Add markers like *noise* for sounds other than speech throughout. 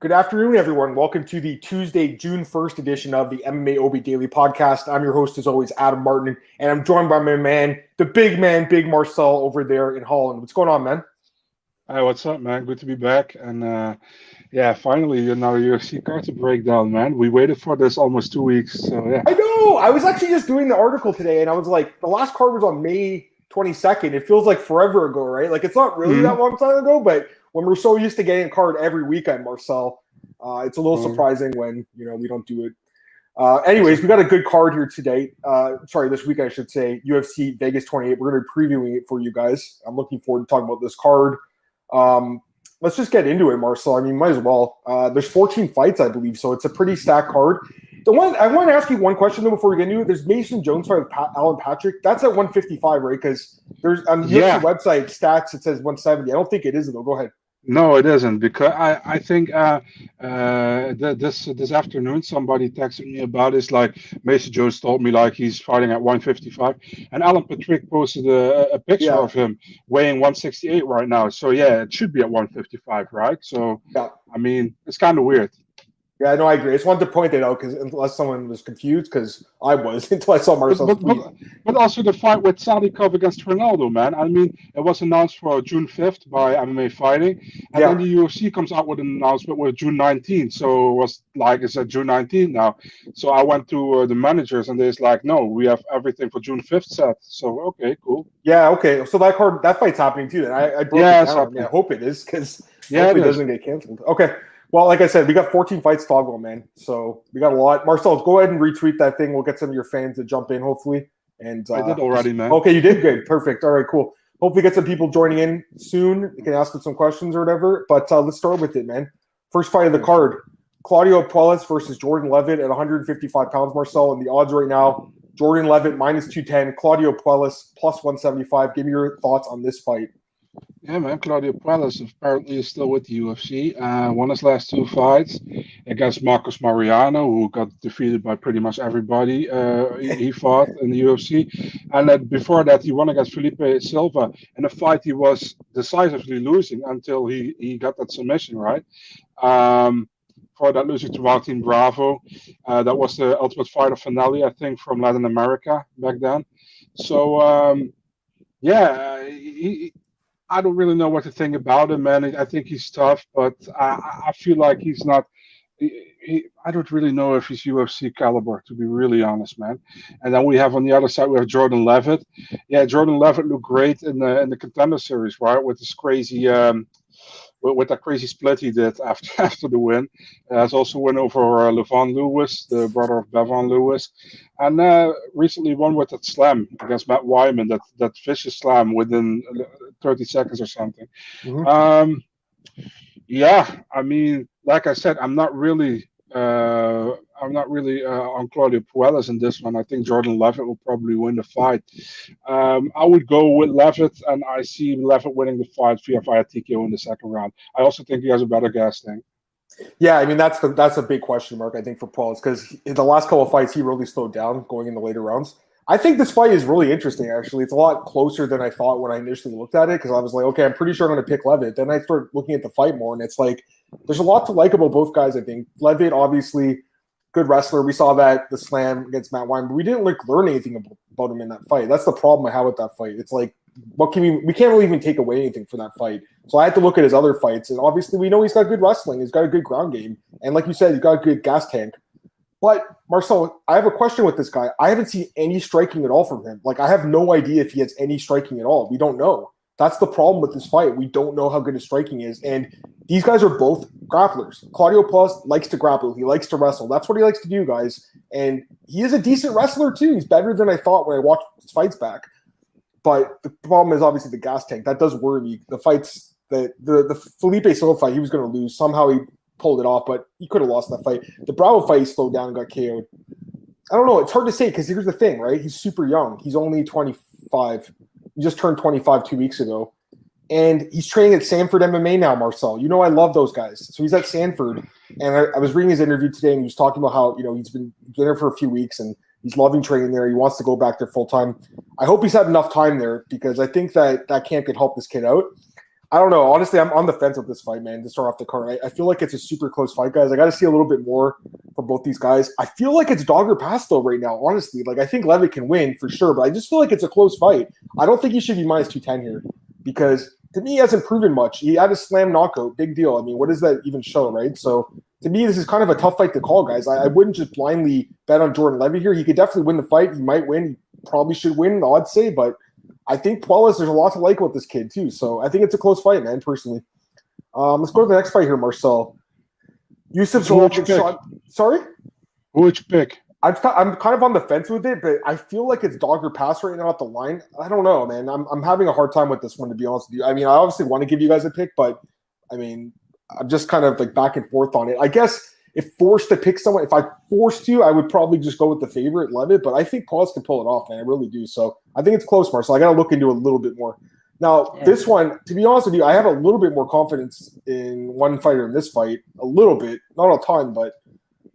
Good afternoon, everyone. Welcome to the Tuesday, June 1st edition of the MMA OB Daily Podcast. I'm your host, as always, Adam Martin, and I'm joined by my man, the big man, Big Marcel over there in Holland. What's going on, man? Hi, what's up, man? Good to be back. And uh, yeah, finally, another UFC card to break down, man. We waited for this almost two weeks. So yeah. I know. I was actually just doing the article today, and I was like, the last card was on May 22nd. It feels like forever ago, right? Like it's not really mm-hmm. that long time ago, but when we're so used to getting a card every weekend, Marcel, uh, it's a little mm-hmm. surprising when you know we don't do it. Uh, anyways, we got a good card here today. Uh, sorry, this week I should say UFC Vegas 28. We're going to be previewing it for you guys. I'm looking forward to talking about this card. Um, let's just get into it, Marcel. I mean, might as well. Uh, there's 14 fights, I believe, so it's a pretty stacked card. The one I want to ask you one question though before we get into it. There's Mason Jones fight with Pat, Alan Patrick. That's at 155, right? Because there's on the yeah. Website stats it says 170. I don't think it is though. Go ahead. No, it isn't because I I think uh, uh, this this afternoon somebody texted me about this. Like Mason Jones told me like he's fighting at 155, and Alan Patrick posted a, a picture yeah. of him weighing 168 right now. So yeah, it should be at 155, right? So yeah. I mean, it's kind of weird. Yeah, no, I agree. I just wanted to point it out because unless someone was confused, because I was *laughs* until I saw Marcel. But, but, but, also the fight with Salikhov against Ronaldo, man. I mean, it was announced for June 5th by MMA Fighting, and yeah. then the UFC comes out with an announcement with June 19th. So it was like it's at June 19th now. So I went to uh, the managers, and they're like, "No, we have everything for June 5th set." So okay, cool. Yeah, okay. So that card, that fight's happening too. Then I, I broke yeah, it down. I hope it is because yeah, it, it doesn't get canceled. Okay. Well, like I said, we got 14 fights to toggle, man. So we got a lot. Marcel, go ahead and retweet that thing. We'll get some of your fans to jump in, hopefully. And uh, I did already, man. Okay, you did good. Perfect. All right, cool. Hopefully, get some people joining in soon. You can ask them some questions or whatever. But uh, let's start with it, man. First fight of the card: Claudio Puelles versus Jordan Levitt at 155 pounds. Marcel, and the odds right now: Jordan Levitt minus 210, Claudio Puelles plus 175. Give me your thoughts on this fight. Yeah, man. Claudio Puelles apparently is still with the UFC. Uh, won his last two fights against Marcos Mariano, who got defeated by pretty much everybody uh, he, fought in the UFC. And then before that, he won against Felipe Silva in a fight he was decisively losing until he, he got that submission, right? Um, for that losing to Martin Bravo. Uh, that was the Ultimate Fighter finale, I think, from Latin America back then. So, um, yeah, he, I don't really know what to think about him, man. I think he's tough, but I, I feel like he's not. He, he, I don't really know if he's UFC caliber, to be really honest, man. And then we have on the other side we have Jordan Levitt. Yeah, Jordan Levitt looked great in the in the contender series, right? With this crazy um, with, with, that crazy split he did *laughs* after after the win. Uh, has also won over uh, Levon Lewis, the brother of Bevon Lewis, and uh, recently won with that slam against Matt Wiman, that that vicious slam within 30 seconds or something. Mm-hmm. Um, yeah, I mean, like I said, I'm not really uh, I'm not really uh, on Claudio Puelles in this one. I think Jordan Levitt will probably win the fight. Um, I would go with Levitt, and I see Levitt winning the fight via via TKO in the second round. I also think he has a better gas tank. Yeah, I mean that's the that's a big question mark I think for Puelles because in the last couple of fights he really slowed down going in the later rounds. I think this fight is really interesting. Actually, it's a lot closer than I thought when I initially looked at it because I was like, okay, I'm pretty sure I'm going to pick Levitt. Then I start looking at the fight more, and it's like there's a lot to like about both guys. I think Levitt, obviously, good wrestler. We saw that the slam against Matt Wiman, but we didn't like learn anything about him in that fight. That's the problem I have with that fight. It's like, what can we? We can't really even take away anything from that fight. So I had to look at his other fights, and obviously, we know he's got good wrestling. He's got a good ground game, and like you said, he's got a good gas tank. But Marcel, I have a question with this guy. I haven't seen any striking at all from him. Like I have no idea if he has any striking at all. We don't know. That's the problem with this fight. We don't know how good his striking is. And these guys are both grapplers. Claudio Puelles likes to grapple. He likes to wrestle. That's what he likes to do, guys. And he is a decent wrestler too. He's better than I thought when I watched his fights back. But the problem is obviously the gas tank. That does worry me. The fights, the the, the Felipe Silva fight, he was going to lose. Somehow he pulled it off, but he could have lost that fight. The Bravo fight, he slowed down and got KO'd. I don't know. It's hard to say because here's the thing, right? He's super young. He's only 25. He just turned 25 two weeks ago. And he's training at Sanford MMA now, Marcel. You know, I love those guys. So he's at Sanford. And I, I was reading his interview today and he was talking about how, you know, he's been there for a few weeks and he's loving training there. He wants to go back there full time. I hope he's had enough time there because I think that that camp could help this kid out. I don't know. Honestly, I'm on the fence with this fight, man. To start off the card, I, I feel like it's a super close fight, guys. I got to see a little bit more from both these guys. I feel like it's dog or pass though right now. Honestly, like I think Levitt can win for sure, but I just feel like it's a close fight. I don't think he should be minus two ten here because to me he hasn't proven much. He had a slam knockout, big deal. I mean, what does that even show, right? So to me, this is kind of a tough fight to call, guys. I, I wouldn't just blindly bet on Jordan Levy here. He could definitely win the fight. He might win. He probably should win. I'd say, but I think Puelles, there's a lot to like with this kid too. So I think it's a close fight, man. Personally, um, let's go to the next fight here, Marcel. Yusuf Zalal. Sorry, which pick? I'm, I'm kind of on the fence with it, but I feel like it's dog or pass right now at the line. I don't know, man. I'm, I'm having a hard time with this one, to be honest with you. I mean, I obviously want to give you guys a pick, but I mean, I'm just kind of like back and forth on it. I guess if forced to pick someone, if I forced you, I would probably just go with the favorite, Levitt. But I think Puelles can pull it off, man. I really do. So I think it's close, Marcel. I got to look into it a little bit more. Now, yeah. this one, to be honest with you, I have a little bit more confidence in one fighter in this fight. A little bit, not a ton, but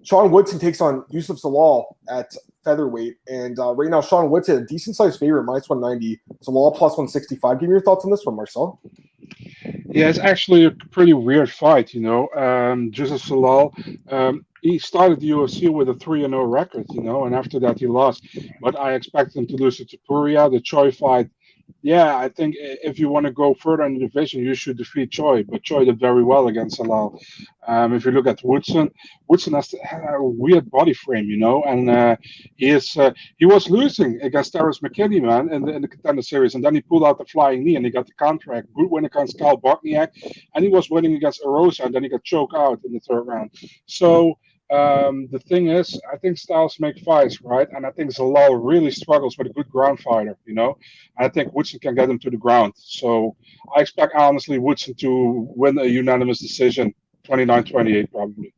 Sean Woodson takes on Yusuf Zalal at featherweight. And uh, right now, Sean Woodson, a decent sized favorite, minus 190. Zalal plus 165. Give me your thoughts on this one, Marcel. Yeah, it's actually a pretty weird fight, you know. Um, Yusuf Zalal, um, he started the UFC with a 3 0 record, you know, and after that he lost. But I expect him to lose to Topuria. The Choi fight yeah, I think if you want to go further in the division, you should defeat Choi. But Choi did very well against Zalal. Um, if you look at Woodson, Woodson has a weird body frame, you know, and uh, he is uh, he was losing against Terrence McKinney, man, in the, in the contender series, and then he pulled out the flying knee and he got the contract. Good win against Kyle Bochniak, and he was winning against Erosa, and then he got choked out in the third round. So. Um, the thing is, I think styles make fights, right? And I think Zalal really struggles with a good ground fighter, you know. And I think Woodson can get him to the ground. So I expect honestly Woodson to win a unanimous decision, 29-28 probably.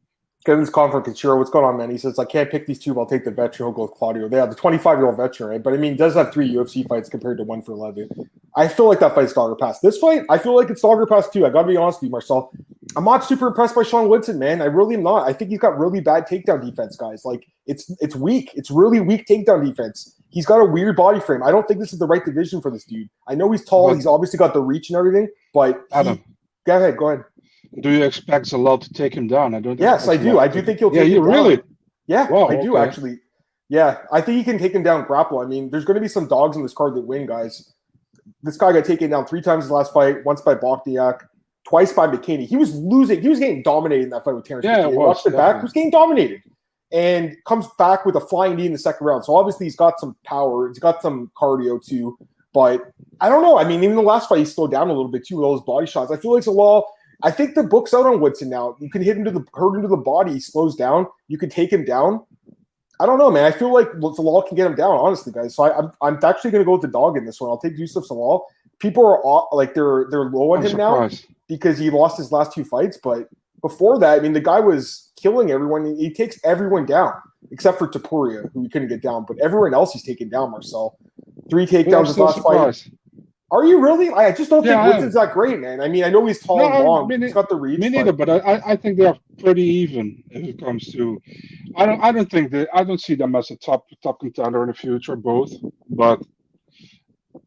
Get this conflict with Shiro. What's going on, man? He says, I can't pick these two, but I'll take the veteran. He'll go with Claudio. They have the 25 year old veteran, right? But I mean, he does have three UFC fights compared to one for Levy. I feel like that fight's dogger pass. This fight, I feel like it's dogger pass too. I got to be honest with you, Marcel. I'm not super impressed by Sean Woodson, man. I really am not. I think he's got really bad takedown defense, guys. Like it's it's weak. It's really weak takedown defense. He's got a weird body frame. I don't think this is the right division for this dude. I know he's tall. He's obviously got the reach and everything, but he, go ahead, go ahead. Do you expect Zalal to take him down? I don't. Yes, I do. I do think he'll. Take him down. yeah, you really? Yeah, wow, I do okay. actually. Yeah, I think he can take him down grapple. I mean, there's going to be some dogs in this card that win, guys. This guy got taken down three times his last fight. Once by Bochniak, twice by McKinney. He was losing. He was getting dominated in that fight with Terrence. Yeah, McKinney. was, watched it back. He was getting dominated, and comes back with a flying knee in the second round. So obviously he's got some power. He's got some cardio too. But I don't know. I mean, even the last fight, he slowed down a little bit too with all his body shots. I feel like Zalal I think the book's out on Woodson now. You can hit him to the hurt him to the body. He slows down. You can take him down. I don't know, man. I feel like Zalal can get him down, honestly, guys. So I, am I'm, I'm actually going to go with the dog in this one. I'll take Yusuf Zalal. People are like they're they're low on I'm him surprised. now because he lost his last two fights. But before that, I mean, the guy was killing everyone. He takes everyone down except for Topuria, who he couldn't get down. But everyone else he's taken down. Marcel, three takedowns his last surprised. fight. Are you really? I just don't yeah, think Woodson's that great, man. I mean, I know he's tall no, and long. Mean, he's got the reach. Me neither, but, but I, I think they're pretty even if it comes to. I don't. I don't think that. I don't see them as a top top contender in the future, both. But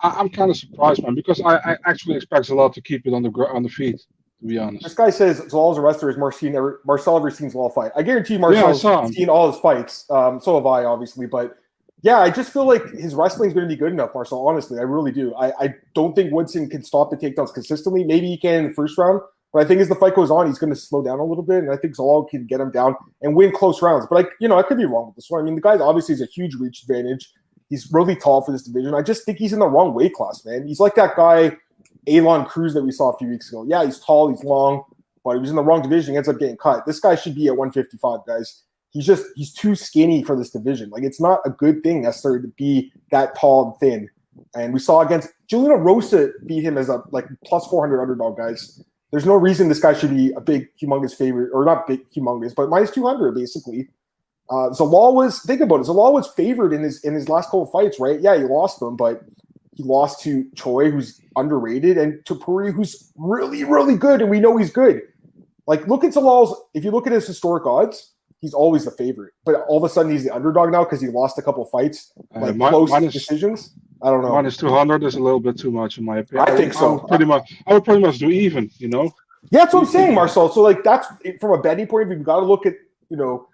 I, am kind of surprised, man, because I, I actually expect a lot to keep it on the on the feet. To be honest, this guy says a wrestler. Is Marcin ever, Marcel ever seen Zalal fight? I guarantee you, Marcel's yeah, seen all his fights. Um, so have I, obviously, but yeah, I just feel like his wrestling is going to be good enough, Marcel. Honestly, I really do. I, I don't think Woodson can stop the takedowns consistently. Maybe he can in the first round, but I think as the fight goes on, he's going to slow down a little bit, and I think Zalal can get him down and win close rounds. But like you know, I could be wrong with this one. I mean, the guy obviously has a huge reach advantage. He's really tall for this division. I just think he's in the wrong weight class, man. He's like that guy, A'Lon Cruz, that we saw a few weeks ago. Yeah, he's tall, he's long, but he was in the wrong division. He ends up getting cut. This guy should be at 155, guys he's just he's too skinny for this division. Like it's not a good thing necessarily to be that tall and thin. And we saw against Julian Erosa beat him as a like plus 400 underdog, guys. There's no reason this guy should be a big, humongous favorite, or not big, humongous, but minus 200 basically. Uh, Zalal was think about it. Zalal was favored in his in his last couple fights, right? Yeah, he lost them, but he lost to Choi, who's underrated, and to Puri, who's really, really good, and we know he's good. Like, look at Zalal's. If you look at his historic odds, he's always the favorite. But all of a sudden, he's the underdog now because he lost a couple fights, Uh, like mi- close minus- decisions. I don't know. Minus two hundred is a little bit too much in my opinion. I think so. would pretty much, I would pretty much do even. You know. Yeah, that's what I'm saying, Marcel. So like that's from a betting point of view, you got to look at you know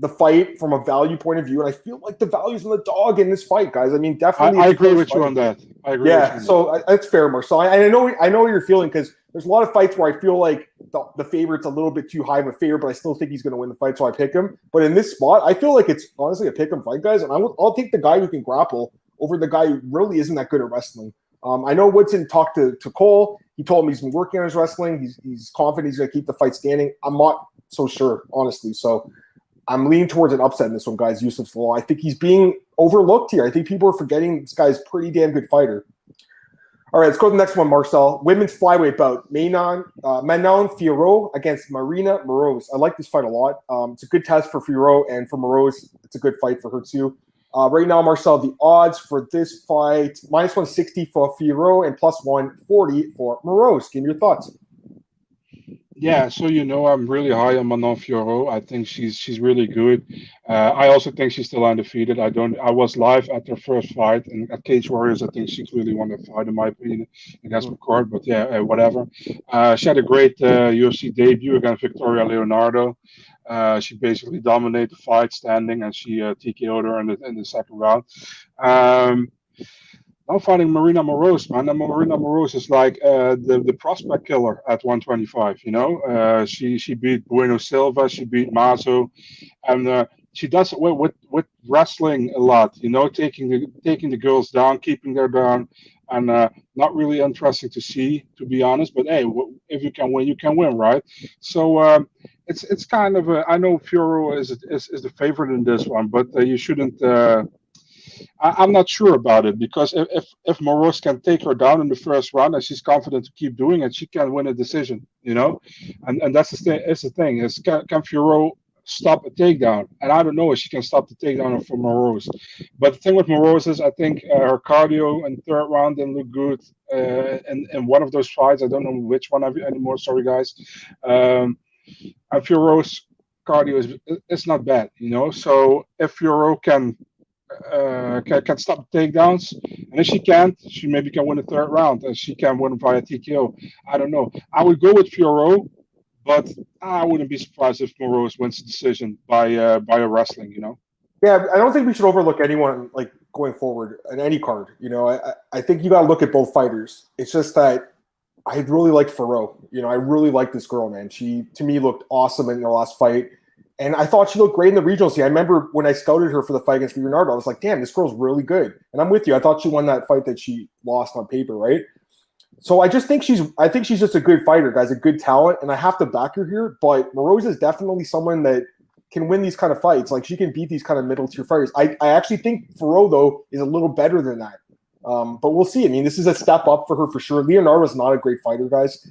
the fight from a value point of view, and I feel like the value's in the dog in this fight, guys. I mean, definitely. I a agree with you on that. I agree. Yeah, so I, that's fair, Marcel. I, I know I know what you're feeling because there's a lot of fights where I feel like the, the favorite's a little bit too high of a favorite, but I still think he's going to win the fight, so I pick him. But in this spot, I feel like it's honestly a pick 'em fight, guys, and I will, I'll take the guy who can grapple over the guy who really isn't that good at wrestling. Um, I know Woodson talked to, to Cole. He told me he's been working on his wrestling. He's, he's confident he's going to keep the fight standing. I'm not so sure, honestly. So I'm leaning towards an upset in this one, guys. Yusuf Law. I think he's being overlooked here. I think people are forgetting this guy's pretty damn good fighter. All right, let's go to the next one, Marcel. Women's flyweight bout. Manon, uh, Manon Fiorot against Marina Moroz. I like this fight a lot. Um, it's a good test for Fiorot, and for Moroz, it's a good fight for her too. Uh, right now, Marcel, the odds for this fight minus 160 for Fiorot and plus 140 for Moroz. Give me your thoughts. Yeah, so you know I'm really high on Manon Fiorot. I think she's she's really good. Uh, I also think she's still undefeated. I don't. I was live at her first fight, and at Cage Warriors, I think she clearly won the fight in my opinion against McCourt. But yeah, uh, whatever. Uh, she had a great uh, UFC debut against Victoria Leonardo. Uh, she basically dominated the fight standing, and she uh, TKO'd her in the in the second round. Um, now fighting Marina Moroz, man. And Marina Moroz is like uh, the the prospect killer at 125. You know, uh, she she beat Bueno Silva, she beat Mazo, and uh, she does it with, with with wrestling a lot. You know, taking the taking the girls down, keeping them down, and uh, not really interesting to see, to be honest. But hey, if you can win, you can win, right? So. Um, it's it's kind of a, I know Fiorot is, is is the favorite in this one, but uh, you shouldn't uh, I, I'm not sure about it because if if, if Moroz can take her down in the first round and she's confident to keep doing it, she can win a decision, you know, and and that's the thing. Is the thing is can, can Fiorot stop a takedown? And I don't know if she can stop the takedown for Moroz. But the thing with Moroz is I think uh, her cardio in third round didn't look good. Uh, in, in one of those fights, I don't know which one anymore. Sorry, guys. Um, and Fioros cardio is it's not bad, you know. So if Fiorot can uh, can, can stop takedowns. And if she can't, she maybe can win the third round and she can win via TKO. I don't know. I would go with Fiorot, but I wouldn't be surprised if Moroz wins the decision by uh, by a wrestling, you know. Yeah, I don't think we should overlook anyone like going forward in any card. You know, I, I- think you got to look at both fighters. It's just that I really like Faro. You know, I really like this girl, man. She to me looked awesome in the last fight, and I thought she looked great in the regional scene. I remember when I scouted her for the fight against Leonardo, I was like, damn, this girl's really good. And I'm with you. I thought she won that fight that she lost on paper, right? So I just think she's I think she's just a good fighter, guys, a good talent, and I have to back her here. But Moroz is definitely someone that can win these kind of fights. Like she can beat these kind of middle tier fighters. I, I actually think Faro though is a little better than that. Um, but we'll see. I mean, this is a step up for her for sure. Leonardo's not a great fighter, guys.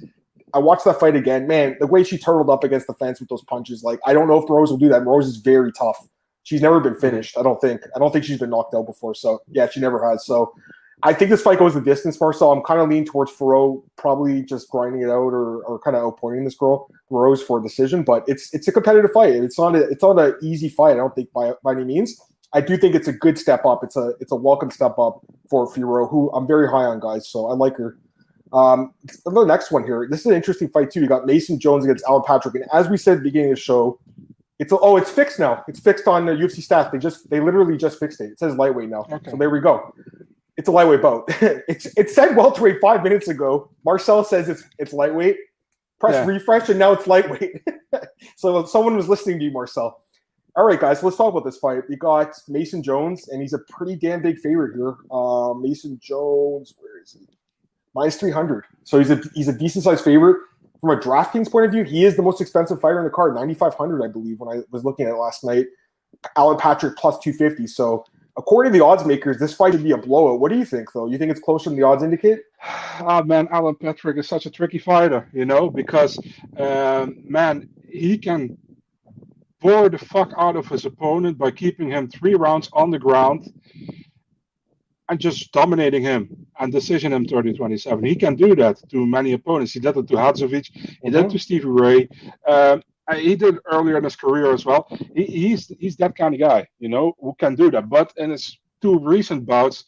I watched that fight again. Man, the way she turtled up against the fence with those punches, like I don't know if Rose will do that. Rose is very tough. She's never been mm-hmm. finished. I don't think. I don't think she's been knocked out before. So yeah, she never has. So I think this fight goes the distance, Marcel. I'm kind of leaning towards Faro, probably just grinding it out or, or kind of outpointing this girl Rose for a decision. But it's it's a competitive fight. It's not a, it's not an easy fight. I don't think by by any means. I do think it's a good step up. It's a it's a welcome step up for Firo, who I'm very high on, guys. So I like her. Um, the next one here. This is an interesting fight too. You got Mason Jones against Alan Patrick, and as we said at the beginning of the show, it's oh, it's fixed now. It's fixed on the UFC staff. They just they literally just fixed it. It says lightweight now. Okay. So there we go. It's a lightweight bout. *laughs* it's it said welterweight five minutes ago. Marcel says it's it's lightweight. Press Yeah. refresh, and now it's lightweight. *laughs* so someone was listening to you, Marcel. All right, guys, let's talk about this fight. We got Mason Jones, and he's a pretty damn big favorite here. Uh, Mason Jones, where is he? Minus three hundred. So he's a he's a decent sized favorite. From a DraftKings point of view, he is the most expensive fighter in the card, ninety five hundred, I believe, when I was looking at it last night. Alan Patrick plus two fifty. So according to the odds makers, this fight would be a blowout. What do you think, though? You think it's closer than the odds indicate? *sighs* Ah man, Alan Patrick is such a tricky fighter, you know, because um, man, he can bore the fuck out of his opponent by keeping him three rounds on the ground and just dominating him and decision him 30-27. He can do that to many opponents. He did it to Hadzovic. He did it to Stevie Ray. Um, he did earlier in his career as well. He, he's he's that kind of guy, you know, who can do that. But in his two recent bouts,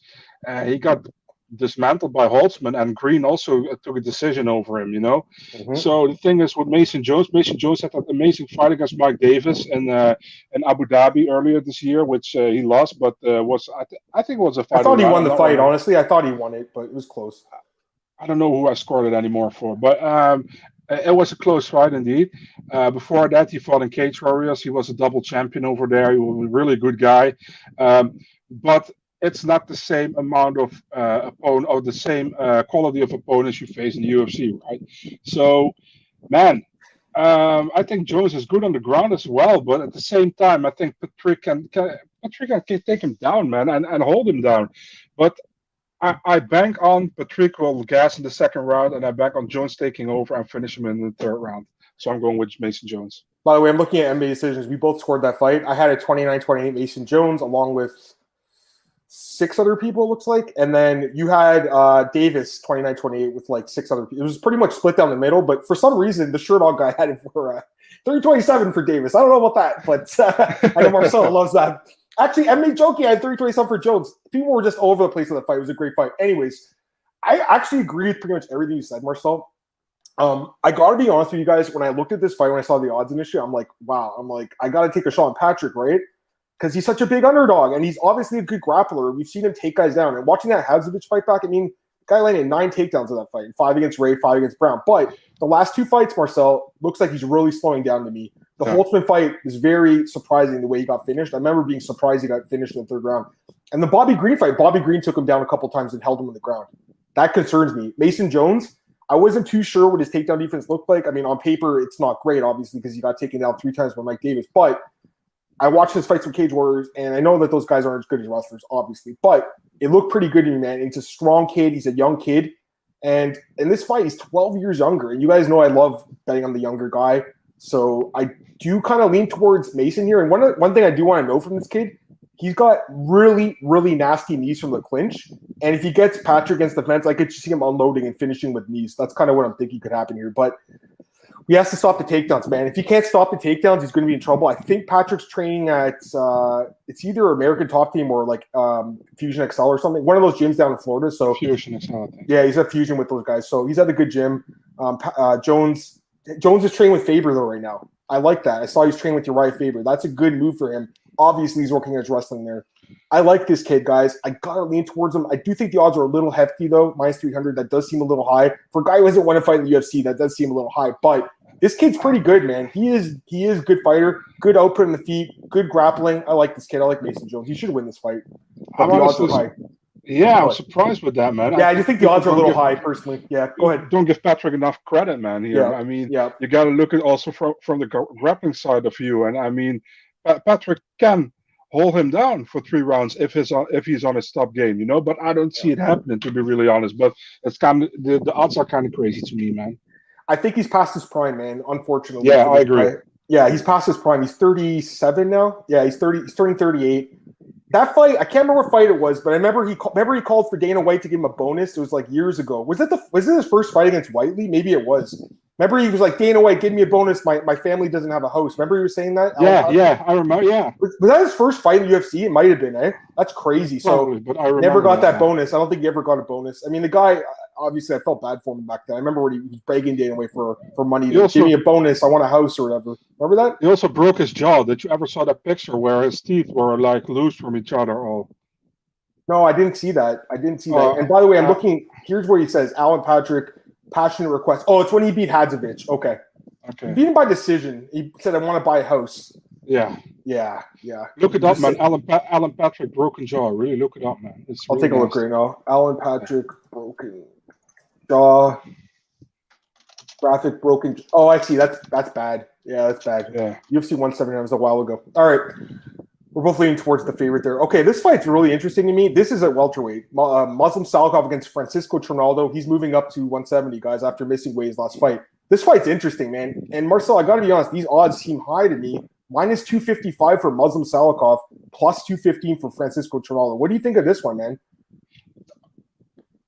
uh, he got dismantled by Holtzman, and Green also took a decision over him. You know, mm-hmm. so the thing is with Mason Jones. Mason Jones had that amazing fight against Mike Davis in uh, in Abu Dhabi earlier this year, which uh, he lost, but uh, was I, th- I think it was a fight. I thought he won the fight. Honestly, I thought he won it, but it was close. I don't know who I scored it anymore for, but um, it was a close fight indeed. Uh, before that, he fought in Cage Warriors. He was a double champion over there. He was a really good guy. Um, but it's not the same amount of uh, opponent or the same uh, quality of opponents you face in the UFC, right? So, man, um, I think Jones is good on the ground as well, but at the same time, I think Patrick can, can Patrick can take him down, man, and, and hold him down. But I, I bank on Patrick will gas in the second round, and I bank on Jones taking over and finish him in the third round. So I'm going with Mason Jones. By the way, I'm looking at MMA decisions. We both scored that fight. I had a 29-28 Mason Jones along with six other people, it looks like. And then you had uh, Davis 29 28 with like six other people. It was pretty much split down the middle, but for some reason, the Sherdog guy had it for uh, 327 for Davis. I don't know about that, but uh, *laughs* I know Marcelo *laughs* loves that. Actually, MMA Junkie had 327 for Jones. People were just all over the place with the fight. It was a great fight. Anyways, I actually agree with pretty much everything you said, Marcel. Um, I gotta be honest with you guys. When I looked at this fight, when I saw the odds initially, I'm like, wow. I'm like, I gotta take a shot on Patrick, right? Because he's such a big underdog and he's obviously a good grappler. We've seen him take guys down. And watching that Hadzovic fight back, I mean, guy landed nine takedowns in that fight, five against Ray, five against Brown. But the last two fights, Marcel looks like he's really slowing down to me. The yeah. Holtzman fight is very surprising the way he got finished. I remember being surprised he got finished in the third round. And the Bobby Green fight, Bobby Green took him down a couple times and held him on the ground. That concerns me. Mason Jones, I wasn't too sure what his takedown defense looked like. I mean, on paper, it's not great, obviously, because he got taken down three times by Mike Davis. But I watched his fights with Cage Warriors, and I know that those guys aren't as good as wrestlers, obviously, but it looked pretty good to me, man. He's a strong kid. He's a young kid, and in this fight, he's 12 years younger. And you guys know I love betting on the younger guy, so I do kind of lean towards Mason here. And one one thing I do want to know from this kid, he's got really, really nasty knees from the clinch. And if he gets Patrick against the fence, I could just see him unloading and finishing with knees. That's kind of what I'm thinking could happen here. But he has to stop the takedowns, man. If he can't stop the takedowns, he's going to be in trouble. I think Patrick's training at uh, it's either American Top Team or like um, Fusion X-Cel or something. One of those gyms down in Florida. So Fusion X-Cel. Yeah, he's at Fusion with those guys. So he's at a good gym. Um, uh, Jones Jones is training with Faber though right now. I like that. I saw he's training with Uriah Faber. That's a good move for him. Obviously, he's working his wrestling there. I like this kid, guys. I gotta lean towards him. I do think the odds are a little hefty though, minus three hundred. That does seem a little high for a guy who hasn't won a fight in the UFC. That does seem a little high, but this kid's pretty good, man. He is he is a good fighter, good output in the feet, good grappling. I like this kid. I like Mason Jones. He should win this fight. But the odds are high. Yeah, I'm surprised with that, man. Yeah, I just think the odds are a little give, high, personally. Yeah, go ahead. Don't give Patrick enough credit, man. Here, yeah. I mean, yeah. you got to look at also from from the grappling side of you, and I mean, Patrick can hold him down for three rounds if he's on if he's on a stop game, you know. But I don't see it happening, to be really honest. But it's kind of the, the odds are kind of crazy to me, man. I think he's past his prime, man. Unfortunately. Yeah, I agree. Yeah, he's past his prime. He's 37 now. Yeah, he's 30. He's turning 38. That fight, I can't remember what fight it was, but I remember he remember he called for Dana White to give him a bonus. It was like years ago. Was it the was it his first fight against Whiteley? Maybe it was. Remember, he was like, Dana White, give me a bonus. My, my family doesn't have a house. Remember, he was saying that? Yeah, yeah, I remember. Yeah. Was, was, that his first fight in UFC? It might have been, eh? That's crazy. So, Probably, but I never got that, that bonus. I don't think he ever got a bonus. I mean, the guy, obviously, I felt bad for him back then. I remember when he was begging Dana White for, for money. To, also, give me a bonus. I want a house or whatever. Remember that? He also broke his jaw. Did you ever saw that picture where his teeth were like loose from each other? All. No, I didn't see that. I didn't see that. Uh, and by the way, I'm uh, looking. Here's where he says Alan Patrick passionate request. Oh, it's when he beat Hadzovic. Okay. Okay. Beat him by decision. He said, "I want to buy a house." Yeah. Yeah. Yeah. Look it up, man. Alan pa- Alan Patrick broken jaw. Really look it up, man. It's I'll take a look right now. Alan Patrick broken jaw. Graphic broken. Oh, I see. That's that's bad. Yeah, that's bad. Yeah. UFC 179 was a while ago. All right. We're both leaning towards the favorite there. Okay, this fight's really interesting to me. This is at welterweight. Uh, Muslim Salikhov against Francisco Trinaldo. He's moving up to 170, guys, after missing weight his last fight. This fight's interesting, man. And Marcel, I got to be honest, these odds seem high to me. Minus 255 for Muslim Salikhov, plus 215 for Francisco Trinaldo. What do you think of this one, man?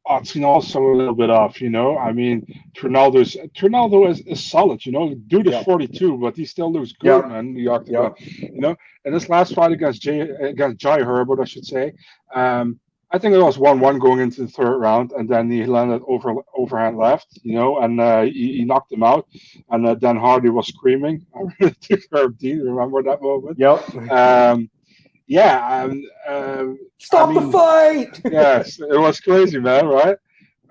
Odds also a little bit off, you know. I mean, Trinaldo's Trinaldo is, is solid, you know. Dude is 42, but he still looks good, man. The octagon, you know. And this last fight against Jay against Jai Herbert, I should say, um, I think it was one-one going into the third round, and then he landed over overhand left, you know, and uh, he, he, knocked him out. And uh, Dan Hardy was screaming. *laughs* I really took Herb Dean. Remember that moment? Yep. Um, yeah. Um, um, Stop I mean, the fight! *laughs* yes, it was crazy, man. Right?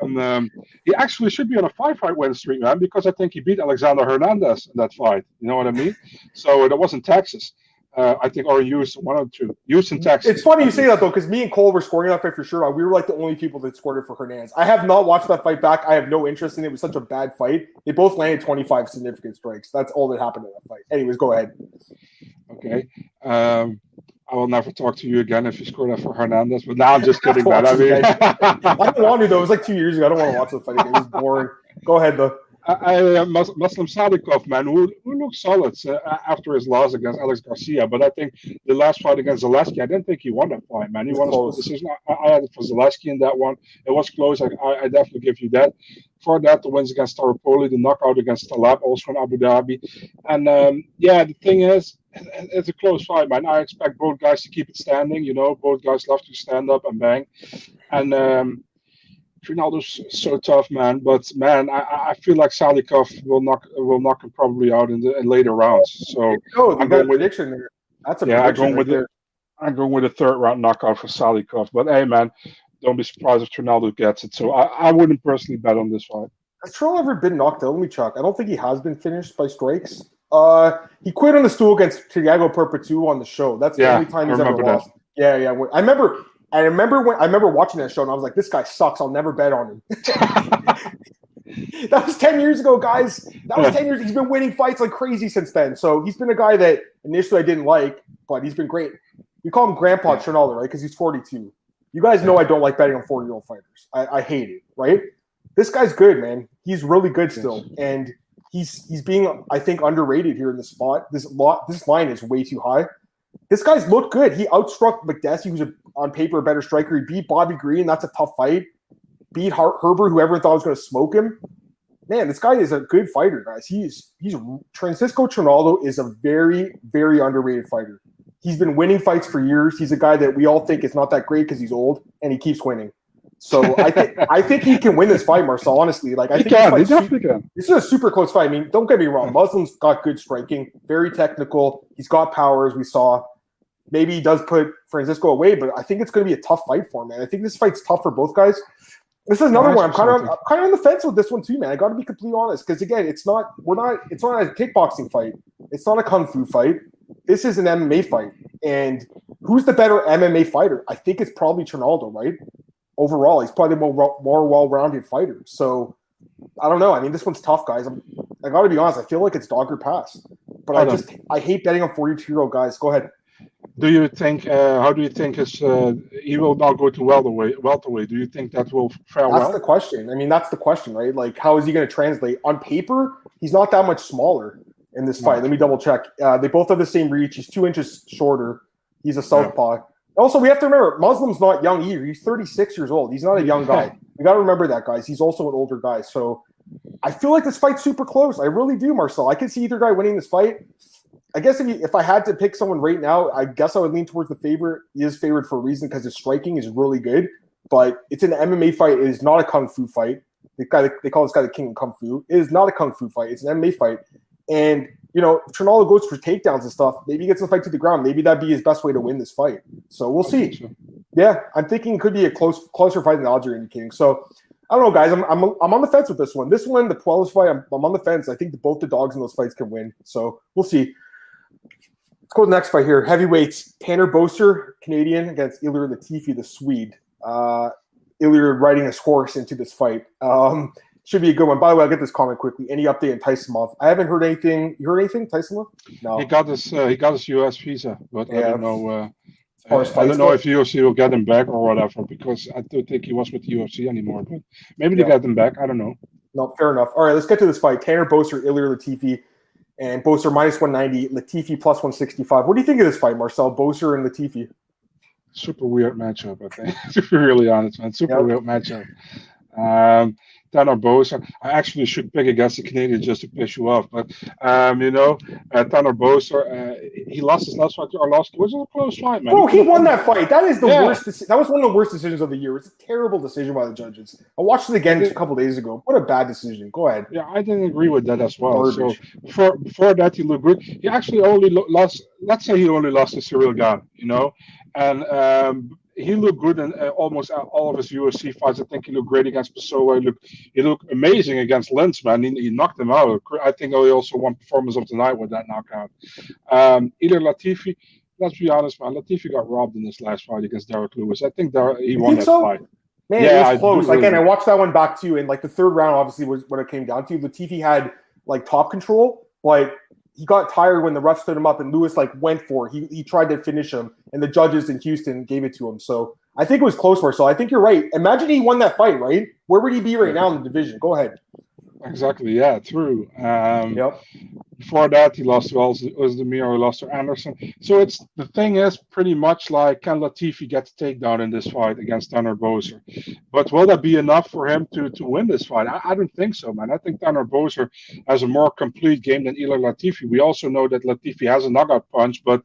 And um, he actually should be on a five-fight win streak, man, because I think he beat Alexander Hernandez in that fight. You know what I mean? So that wasn't Texas uh, I think, or Houston, one of two. Houston, Texas. It's funny you say that though, because me and Cole were scoring that fight for sure. We were like the only people that scored it for Hernandez. I have not watched that fight back. I have no interest in it. It was such a bad fight. They both landed 25 significant strikes. That's all that happened in that fight. Anyways, go ahead. Okay. Um, I will never talk to you again if you score that for Hernandez. But now I'm just kidding, *laughs* man. I mean, *laughs* I don't want to though. It was like two years ago. I don't want to watch the fight again. It was boring. Go ahead though. I, uh, Muslim Salikhov, man, who, who looked solid uh, after his loss against Alex Garcia. But I think the last fight against Zaleski, I didn't think he won that fight, man. He won a decision. I, I, had it for Zaleski in that one. It was close. I, I, I definitely give you that. For that, the wins against Staropoli, the knockout against Taleb, also in Abu Dhabi. And um, yeah, the thing is, it's a close fight, man. I expect both guys to keep it standing. You know, both guys love to stand up and bang. And um, Ronaldo's so tough, man. But man, I, I feel like Salikhov will knock will knock him probably out in the in later rounds. So oh, I'm going with prediction there. That's a yeah. I'm going with it. I'm going with a third round knockout for Salikhov. But hey, man, don't be surprised if Ronaldo gets it. So I, I wouldn't personally bet on this fight. Has Trinaldo ever been knocked out? Check. I don't think he has been finished by strikes. Uh, he quit on the stool against Thiago Perpetuo on the show. That's the yeah, only time he's ever lost. That. Yeah, yeah. I remember I remember when I remember watching that show and I was like, this guy sucks. I'll never bet on him. *laughs* that was 10 years ago, guys. That was 10 years. He's been winning fights like crazy since then. So he's been a guy that initially I didn't like, but he's been great. We call him Grandpa yeah. Trinaldo, right? Because he's 42. You guys know I don't like betting on 40 year old fighters. I, I, hate it, right? This guy's good, man. He's really good still. And he's he's being, I think, underrated here in the spot. This lot this line is way too high. This guy's looked good. He outstruck Makdessi, who's a, on paper a better striker. He beat Bobby Green. That's a tough fight. Beat Her- Herbert, who everyone thought was going to smoke him. Man, this guy is a good fighter, guys. He's he's Francisco Trinaldo is a very very underrated fighter. He's been winning fights for years. He's a guy that we all think is not that great because he's old and he keeps winning. So I think I think he can win this fight, Marcel. Honestly, like I he think can, this, he definitely can. this is a super close fight. I mean, don't get me wrong. Muslim's got good striking, very technical. He's got power, as we saw. Maybe he does put Francisco away, but I think it's going to be a tough fight for him, man. I think this fight's tough for both guys. This is another one. I'm kind of kind of on the fence with this one too, man. I got to be completely honest because again, it's not we're not it's not a kickboxing fight. It's not a kung fu fight. This is an MMA fight, and who's the better MMA fighter? I think it's probably Trinaldo, right? Overall, he's probably the more more well-rounded fighter. So I don't know. I mean, this one's tough, guys. I'm, I got to be honest. I feel like it's dog or pass, but I, I just I hate betting on 42 year old guys. Go ahead do you think? Uh, how do you think his uh, he will now go to welterweight? Welterweight. Do you think that will fare that's well? The question. I mean, that's the question, right? Like, how is he going to translate on paper? He's not that much smaller in this fight. No. Let me double check. Uh, they both have the same reach. He's two inches shorter. He's a southpaw. Yeah. Also, we have to remember Muslim's not young either. He's 36 years old. He's not a young guy. *laughs* we got to remember that, guys. He's also an older guy. So I feel like this fight's super close. I really do, Marcel. I could see either guy winning this fight. I guess if you, if I had to pick someone right now, I guess I would lean towards the favorite. He is favored for a reason because his striking is really good. But it's an MMA fight. It is not a kung fu fight. They, guy, they call this guy the king of kung fu. It is not a kung fu fight. It's an MMA fight. And you know, Trinaldo goes for takedowns and stuff. Maybe he gets the fight to the ground. Maybe that'd be his best way to win this fight. So we'll see. Yeah, I'm thinking it could be a close, closer fight than the odds are indicating. So I don't know, guys. I'm, I'm, I'm on the fence with this one. This one, the Puelles fight, I'm, I'm on the fence. I think the, both the dogs in those fights can win. So we'll see. Let's go to the next fight here. Heavyweights, Tanner Boser, Canadian, against Ilir Latifi, the Swede. Uh, Ilir riding his horse into this fight. Um, should be a good one. By the way, I'll get this comment quickly. Any update on Tyson Love? I haven't heard anything. You heard anything, Tyson Love? No. He got his uh, he got his US visa, but yeah. I don't know. Uh, I, I don't know if UFC will get him back or whatever because I don't think he was with the UFC anymore. But maybe they yeah. get him back. I don't know. No, fair enough. All right, let's get to this fight. Tanner Boser, Ilir Latifi and Boser minus 190, Latifi plus 165. What do you think of this fight, Marcel? Boser and Latifi? super weird matchup. I think *laughs* to be really honest, man, super yep. weird matchup. Um, Tanner Boser. I actually should pick against the Canadian just to piss you off, but um, you know, uh, Tanner Boser, uh, he lost his last fight or lost. Was a close fight, man? Bro, he, won that fight. That is the yeah. worst. Deci- that was one of the worst decisions of the year. It's a terrible decision by the judges. I watched it again a couple days ago. What a bad decision. Go ahead. Yeah, I didn't agree with that as well. Garbage. So before before that, he looked good. He actually only lost. Let's say he only lost to Ciryl Gane, you know, and um, he looked good in uh, almost all of his UFC fights. I think he looked great against Pessoa. He looked he looked amazing against Lentz, man. He, he knocked him out. I think he also won performance of the night with that knockout. Um, Ilir Latifi, let's be honest, man. Latifi got robbed in this last fight against Derrick Lewis. I think Dar- he won that so? fight. Man, yeah, it was close. Again, I watched that one back too, and like the third round, obviously was what it came down to. Latifi had like top control, but he got tired when the ref stood him up and Lewis like went for it. He, he tried to finish him and the judges in Houston gave it to him. So I think it was close for. So I think you're right. Imagine he won that fight, right? Where would he be right now in the division? Go ahead. Exactly. Yeah. True. Um, yep. Before that, he lost to Ozdemir, he lost to Anderson. So it's the thing is pretty much like can Latifi get the takedown in this fight against Tanner Boser? But will that be enough for him to to win this fight? I, I don't think so, man. I think Tanner Boser has a more complete game than Ilir Latifi. We also know that Latifi has a knockout punch, but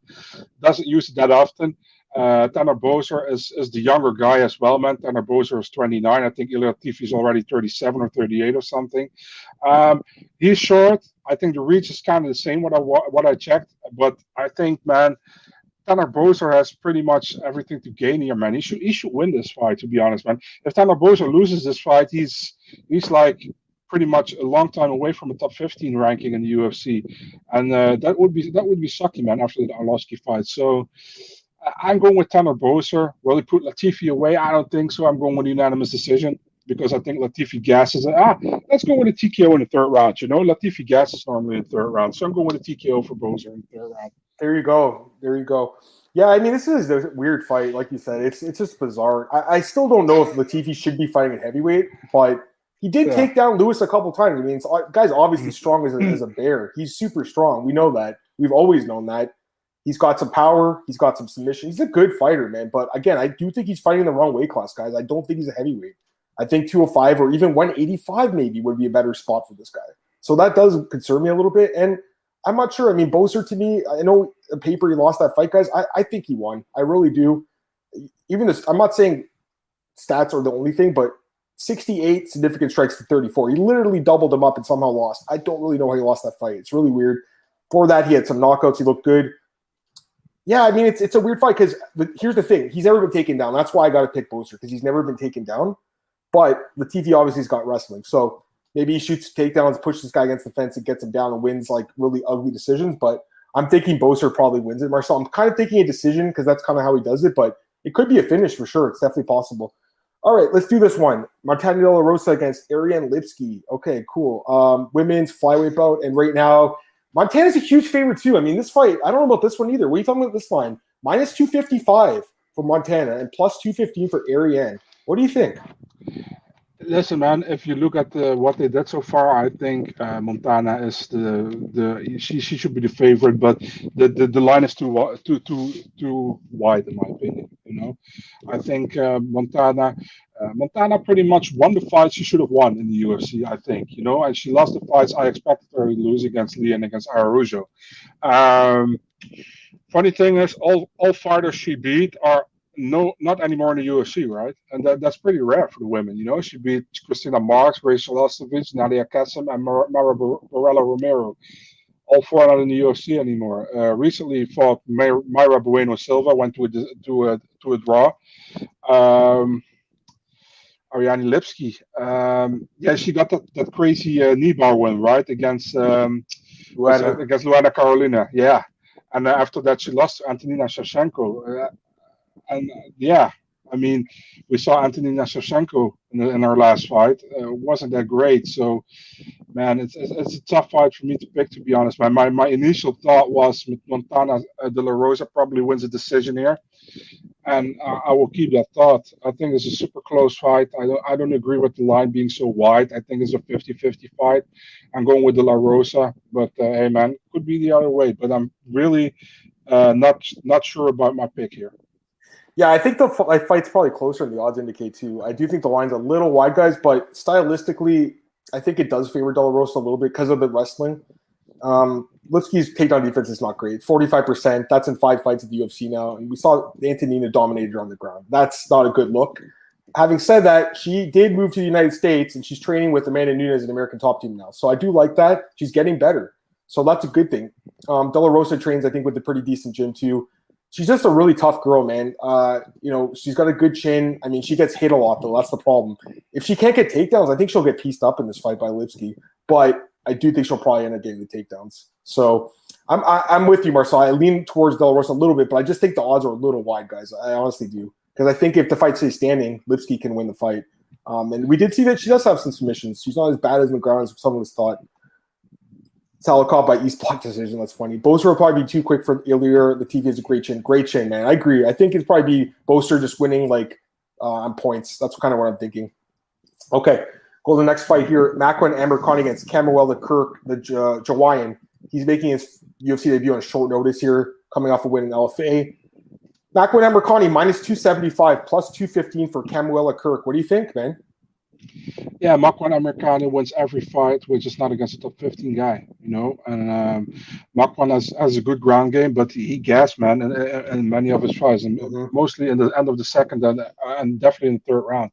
doesn't use it that often. Uh, Tanner Boser is, is the younger guy as well, man. Tanner Boser is 29. I think Ilir Latifi is already 37 or 38 or something. Um, he's short. I think the reach is kind of the same what I what I checked, but I think, man, Tanner Boser has pretty much everything to gain here, man. He should he should win this fight, to be honest, man. If Tanner Boser loses this fight, he's he's like pretty much a long time away from a top 15 ranking in the UFC, and uh, that would be that would be sucky, man. After the Arlovsky fight, so I'm going with Tanner Boser. Will he put Latifi away? I don't think so. I'm going with unanimous decision because I think Latifi gasses it. Ah, let's go with a TKO in the third round. You know, Latifi gasses normally in the third round. So I'm going with a TKO for Boser in the third round. There you go. There you go. Yeah, I mean, this is a weird fight. Like you said, it's it's just bizarre. I, I still don't know if Latifi should be fighting at heavyweight, but he did yeah. take down Lewis a couple times. I mean, it's, guy's obviously mm. strong as a, as a bear. He's super strong. We know that. We've always known that. He's got some power. He's got some submission. He's a good fighter, man. But again, I do think he's fighting the wrong weight class, guys. I don't think he's a heavyweight. I think 205 or even 185 maybe would be a better spot for this guy. So that does concern me a little bit. And I'm not sure. I mean, Boser to me, I know the paper he lost that fight, guys. I, I think he won. I really do. Even this, I'm not saying stats are the only thing, but 68 significant strikes to 34. He literally doubled him up and somehow lost. I don't really know how he lost that fight. It's really weird. For that, he had some knockouts. He looked good. Yeah, I mean it's it's a weird fight because here's the thing: he's never been taken down. That's why I got to pick Boser because he's never been taken down. But Latifi obviously has got wrestling, so maybe he shoots takedowns, pushes this guy against the fence, and gets him down and wins like really ugly decisions. But I'm thinking Boser probably wins it. Marcel, I'm kind of thinking a decision because that's kind of how he does it, but it could be a finish for sure. It's definitely possible. All right, let's do this one. Montana De La Rosa against Ariane Lipski. Okay, cool. Um, women's flyweight bout, and right now Montana's a huge favorite too. I mean, this fight, I don't know about this one either. What are you talking about this line? Minus 255 for Montana and plus 215 for Ariane. What do you think? Listen, man. If you look at the, what they did so far, I think uh, Montana is the the she, she should be the favorite, but the, the, the line is too too too too wide in my opinion. You know, I think uh, Montana uh, Montana pretty much won the fight she should have won in the UFC, I think, you know, and she lost the fights I expected her to lose against Lee and against Araujo. Um, funny thing is, all, all fighters she beat are no not anymore in the UFC, right? And that, that's pretty rare for the women, you know. She beat Christina Marks, Rachel Ostovich, Nadia Kassem, and Mara, Mara Borella Romero. All four are not in the UFC anymore. Uh, recently fought Mayra Bueno Silva, went to a to a to a draw. Um, Ariane Lipski. Um, yeah, she got that, that crazy uh, knee bar win, right? Against um, Luana. against Luana Carolina. Yeah. And uh, after that, she lost to Antonina Shevchenko. Uh, and uh, yeah, I mean, we saw Antonina Shevchenko in, in our last fight. Uh, wasn't that great. So, man, it's, it's, it's, a tough fight for me to pick, to be honest. My, my, my initial thought was Montana uh, De La Rosa probably wins a decision here and I, I, will keep that thought. I think it's a super close fight. I don't, I don't agree with the line being so wide. I think it's a 50-50 fight. I'm going with De La Rosa, but uh, hey, man, could be the other way. But I'm really uh, not not sure about my pick here. Yeah, I think the fight's probably closer than the odds indicate too. I do think the line's a little wide, guys, but stylistically, I think it does favor De Rosa a little bit because of the wrestling. Um, Lipski's takedown defense is not great. 45%. That's in five fights at the UFC now. And we saw Antonina dominated her on the ground. That's not a good look. Having said that, she did move to the United States and she's training with Amanda Nunes in American top team now. So I do like that. She's getting better. So that's a good thing. Um, De La Rosa trains, I think, with a pretty decent gym too. She's just a really tough girl, man. Uh, you know, she's got a good chin. I mean, she gets hit a lot, though. That's the problem. If she can't get takedowns, I think she'll get pieced up in this fight by Lipski. But I do think she'll probably end up getting the takedowns. So I'm I, am i am with you, Marcel. I lean towards De La Rosa a little bit, but I just think the odds are a little wide, guys. I honestly do because I think if the fight stays standing, Lipski can win the fight. Um, and we did see that she does have some submissions. She's not as bad as McGrath as some of us thought. Salikhov by East *laughs* Block decision. That's funny. Boser will probably be too quick for Ilir. Latifi is a great chin. Great chin, man. I agree. I think it's probably be Boser just winning like uh, on points. That's kind of what I'm thinking. Okay. Go to the next fight here. Makwan Amirkhani against Kamuela Kirk, the uh, Jawayan. He's making his UFC debut on short notice here, coming off a win in LFA. amber Amirkhani minus 275, plus 215 for Kamuela Kirk. What do you think, man? Yeah, Makwan Amirkhani wins every fight, which is not against a top 15 guy, you know. And um, Makwan has, has a good ground game, but he, he gassed, man, in, in, many of his fights, and mm-hmm. mostly in the end of the second and, and definitely in the third round.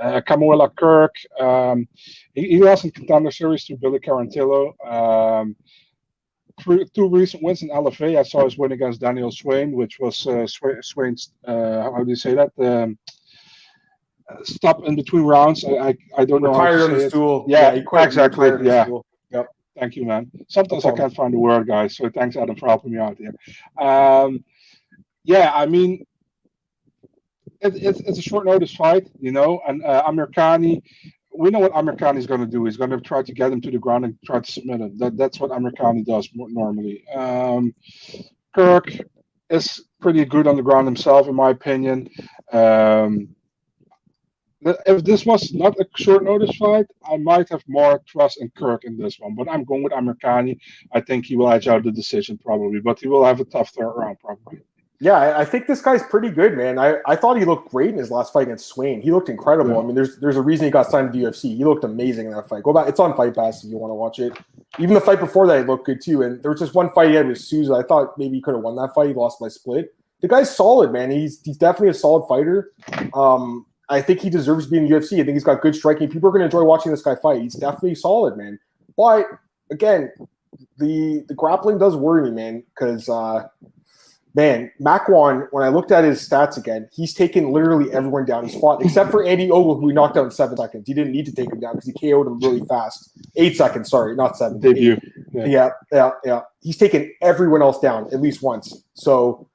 Uh, Kamuela Kirk, um, he, he lost in contender series to Billy Quarantillo. Um, two recent wins in LFA. I saw his win against Daniel Swain, which was uh, Swain's, uh, how do you say that? Um, stop in between rounds. I I, I don't know. Retired on the stool. Yeah, yeah exactly. Yeah. Yep. Thank you, man. Sometimes no I can't find the word, guys. So thanks, Adam, for helping me out here. Um, yeah, I mean, it, it's, it's a short notice fight, you know, and uh, Amirkhani, we know what Amirkhani is going to do. He's going to try to get him to the ground and try to submit him. That, that's what Amirkhani does normally. Um, Kirk is pretty good on the ground himself, in my opinion. Um, if this was not a short notice fight, I might have more trust in Kirk in this one. But I'm going with Amirkhani. I think he will edge out the decision probably, but he will have a tough third round probably. Yeah, I think this guy's pretty good, man. I, I thought he looked great in his last fight against Swain. He looked incredible. Yeah. I mean, there's there's a reason he got signed to the UFC. He looked amazing in that fight. Go back, it's on Fight Pass if you want to watch it. Even the fight before that, he looked good too. And there was just one fight he had with Souza. I thought maybe he could have won that fight. He lost by split. The guy's solid, man. He's he's definitely a solid fighter. Um, I think he deserves to be in the UFC. I think he's got good striking. People are going to enjoy watching this guy fight. He's definitely solid, man. But again, the the grappling does worry me, man, because uh, man, Makwan, when I looked at his stats again, he's taken literally everyone down. He's fought except for Andy Ogle, who he knocked out in seven seconds. He didn't need to take him down because he KO'd him really fast. Eight seconds, sorry, not seven. Debut. Yeah. yeah, yeah, yeah. He's taken everyone else down at least once. So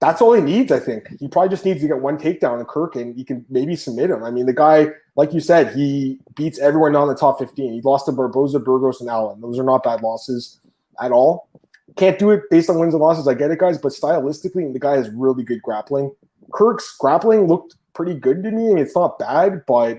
that's all he needs, I think. He probably just needs to get one takedown in Kirk and he can maybe submit him. I mean, the guy, like you said, he beats everyone down the top 15. He lost to Barboza, Burgos, and Allen. Those are not bad losses at all. Can't do it based on wins and losses. I get it, guys, but stylistically, the guy has really good grappling. Kirk's grappling looked pretty good to me. and It's not bad, but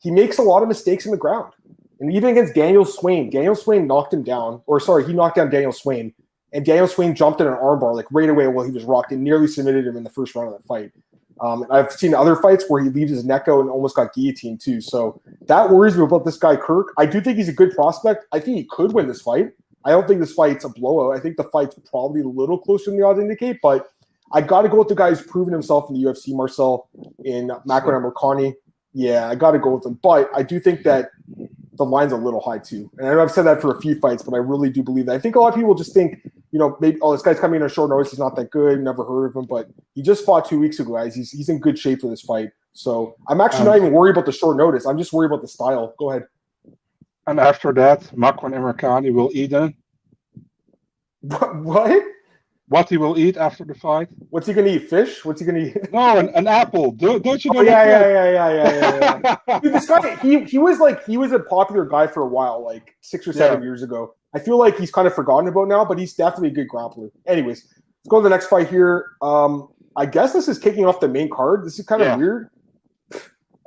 he makes a lot of mistakes in the ground. And even against Daniel Swain, Daniel Swain knocked him down, or sorry, he knocked down Daniel Swain and Daniel Swain jumped in an armbar like right away while he was rocked and nearly submitted him in the first round of that fight. Um, I've seen other fights where he leaves his neck out and almost got guillotined too. So that worries me about this guy Kirk. I do think he's a good prospect. I think he could win this fight. I don't think this fight's a blowout. I think the fight's probably a little closer than the odds indicate, but I got to go with the guy who's proven himself in the UFC, Marcel, in Makwan and Amirkhani. Yeah, I got to go with him. But I do think that the line's a little high too. And I know I've said that for a few fights, but I really do believe that. I think a lot of people just think, you know, maybe oh, this guy's coming in a short notice. He's not that good. Never heard of him, but he just fought two weeks ago, guys. He's he's in good shape for this fight. So I'm actually um, not even worried about the short notice. I'm just worried about the style. Go ahead. And after that, Makwan Amirkhani will eat him. *laughs* What? what he will eat after the fight. What's he gonna eat? Fish? What's he gonna eat? No, an, an apple. Don't, don't you oh, know? Oh, yeah, yeah, yeah, yeah, yeah, yeah, yeah, *laughs* Dude, this guy, he he was like he was a popular guy for a while, like six or seven yeah. years ago. I feel like he's kind of forgotten about now, but he's definitely a good grappler. Anyways, let's go to the next fight here. Um, I guess this is kicking off the main card. This is kind of yeah. weird.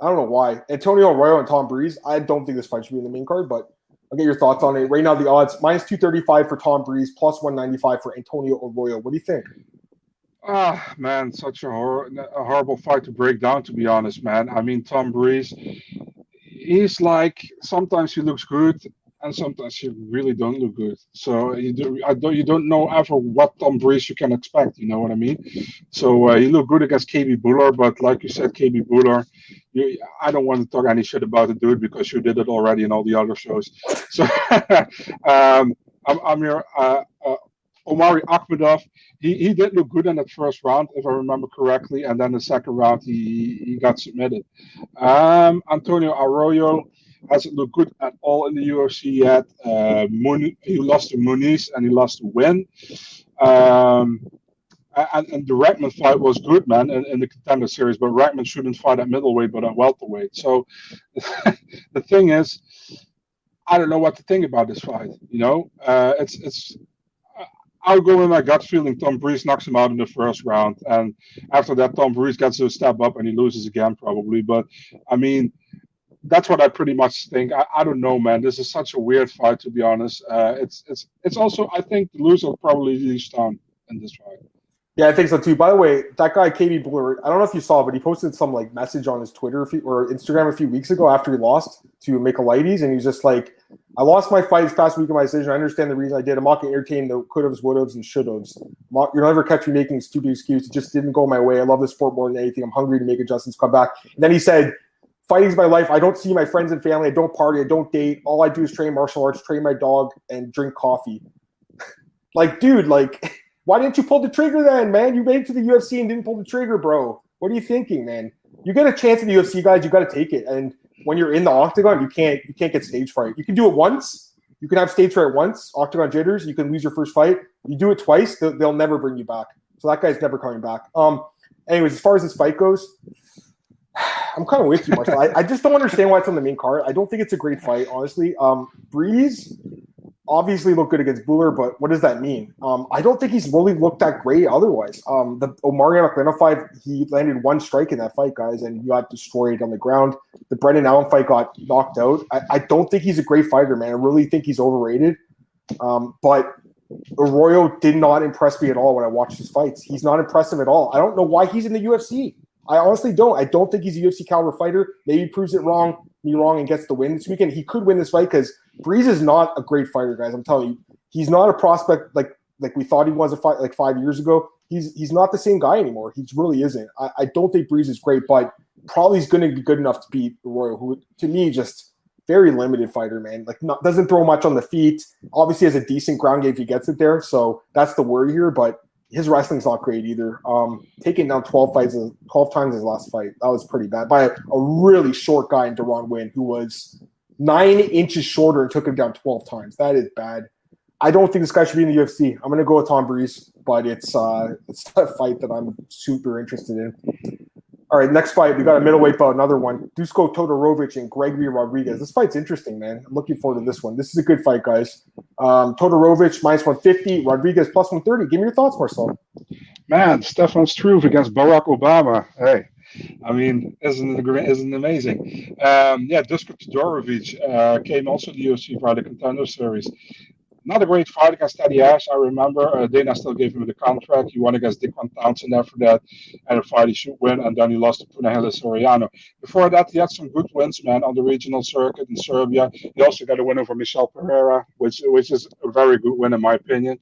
I don't know why. Antonio Arroyo and Tom Breese. I don't think this fight should be in the main card, but I'll get your thoughts on it. Right now, the odds minus 235 for Tom Breese, plus 195 for Antonio Arroyo. What do you think? Ah, man, such a, hor- a horrible fight to break down. To be honest, man. I mean, Tom Breese, he's like sometimes he looks good, and sometimes you really don't look good. So you do, I don't, you don't know ever what Tom Breese you can expect. You know what I mean? So uh, he looked good against KB Bhullar, but like you said, KB Bhullar, you, I don't want to talk any shit about the dude because you did it already in all the other shows. So *laughs* um, I'm, I'm here. Uh, uh, Omari Akhmedov, he, he did look good in that first round, if I remember correctly, and then the second round he, he got submitted. Um, Antonio Arroyo hasn't looked good at all in the UFC yet. Uh, he lost to Muniz and he lost to Winn. Um, and, and the Rackman fight was good, man, in, in the contender series, but Rackman shouldn't fight at middleweight, but at welterweight. So *laughs* the thing is, I don't know what to think about this fight. You know, uh, it's it's I'll go with my gut feeling. Tom Breese knocks him out in the first round, and after that, Tom Breese gets a step up and he loses again probably. But I mean, that's what I pretty much think. I, I don't know, man. This is such a weird fight to be honest. Uh, it's it's it's also I think the loser probably leave town in this fight. Yeah, I think so too. By the way, that guy KB Bhullar, I don't know if you saw, but he posted some like message on his Twitter few, or Instagram a few weeks ago after he lost to Michailidis, and he's just like, "I lost my fight this past week of my decision. I understand the reason I did. I'm not to entertain the could-haves, would-haves, and should-haves. You'll never catch me making stupid excuses. It just didn't go my way. I love the sport more than anything. I'm hungry to make adjustments, come back." And then he said, "Fighting's my life. I don't see my friends and family. I don't party. I don't date. All I do is train martial arts, train my dog, and drink coffee." *laughs* like, dude, like. *laughs* Why didn't you pull the trigger then, man? You made it to the UFC and didn't pull the trigger, bro. What are you thinking, man? You get a chance in the UFC, guys. You got to take it. And when you're in the octagon, you can't you can't get stage fright. You can do it once. You can have stage fright once, octagon jitters. You can lose your first fight. You do it twice, they'll, they'll never bring you back. So that guy's never coming back. Um. Anyways, as far as this fight goes, *sighs* I'm kind of with you, Marcel. I, I just don't understand why it's on the main card. I don't think it's a great fight, honestly. Um, Breese obviously looked good against Bhullar, but what does that mean? Um, I don't think he's really looked that great otherwise. Um, the Omari Akhmedov fight, he landed one strike in that fight, guys, and he got destroyed on the ground. The Brendan Allen fight got knocked out. I, I don't think he's a great fighter, man. I really think he's overrated. Um, but Arroyo did not impress me at all when I watched his fights. He's not impressive at all. I don't know why he's in the UFC. I honestly don't. I don't think he's a UFC caliber fighter. Maybe proves it wrong, me wrong, and gets the win this weekend. He could win this fight because Breese is not a great fighter, guys. I'm telling you, he's not a prospect like like we thought he was a fight like five years ago. He's he's not the same guy anymore. He really isn't. I, I don't think Breese is great, but probably he's going to be good enough to beat Arroyo, who to me just very limited fighter, man. Like not, doesn't throw much on the feet. Obviously has a decent ground game if he gets it there. So that's the worry here. But his wrestling's not great either. Um, taking down 12 fights, 12 times his last fight, that was pretty bad by a, a really short guy in Deron Winn who was nine inches shorter and took him down 12 times. That is bad. I don't think this guy should be in the UFC. I'm to go with Tom Breese, but it's uh, it's a fight that I'm super interested in. All right, next fight. We got a middleweight bout, another one. Dusko Todorovic and Gregory Rodriguez. This fight's interesting, man. I'm looking forward to this one. This is a good fight, guys. Um, Todorovic minus 150, Rodriguez plus 130. Give me your thoughts, Marcel. Man, Stefan Struve against Barack Obama. Hey, I mean, isn't it isn't it amazing? Um, yeah, Dusko Todorovic uh, came also to the UFC the Contender Series not a great fight against Teddy Ash. I remember uh, Dana still gave him the contract. He won against Dequan Townsend after that, and a fight he should win, and then he lost to Punahele Soriano. Before that, he had some good wins, man, on the regional circuit in Serbia. He also got a win over Michel Pereira, which which is a very good win in my opinion.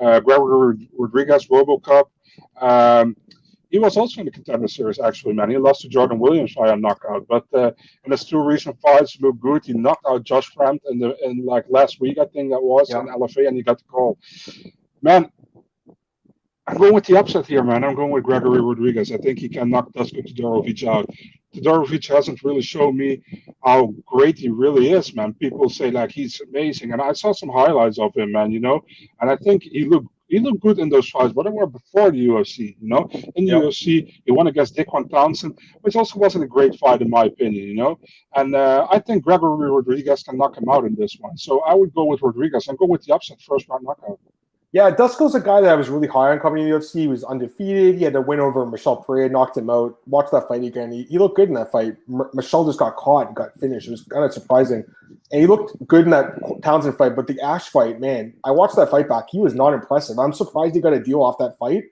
Uh, Gregory Rodriguez, RoboCop. Um, he was also in the contender series, actually, man. He lost to Jordan Williams via knockout, but uh, in his two recent fights, looked good. He knocked out Josh Fremd in the in like last week, I think that was, yeah. in LFA, and he got the call. Man, I'm going with the upset here, man. I'm going with Gregory Rodriguez. I think he can knock Dusko Todorovic out. Todorovic hasn't really shown me how great he really is, man. People say like he's amazing, and I saw some highlights of him, man. You know, and I think he looked he looked good in those fights, but they were before the UFC, you know. In the yep. UFC, he won against Van Townsend, which also wasn't a great fight in my opinion, you know. And uh, I think Gregory Rodriguez can knock him out in this one. So I would go with Rodriguez and go with the upset first round knockout. Yeah, Dusko's a guy that I was really high on coming in the UFC. He was undefeated. He had a win over Michel Pereira, knocked him out. Watched that fight again. He, he looked good in that fight. M- Michel just got caught and got finished. It was kind of surprising. And he looked good in that Townsend fight. But the Ash fight, man, I watched that fight back. He was not impressive. I'm surprised he got a deal off that fight.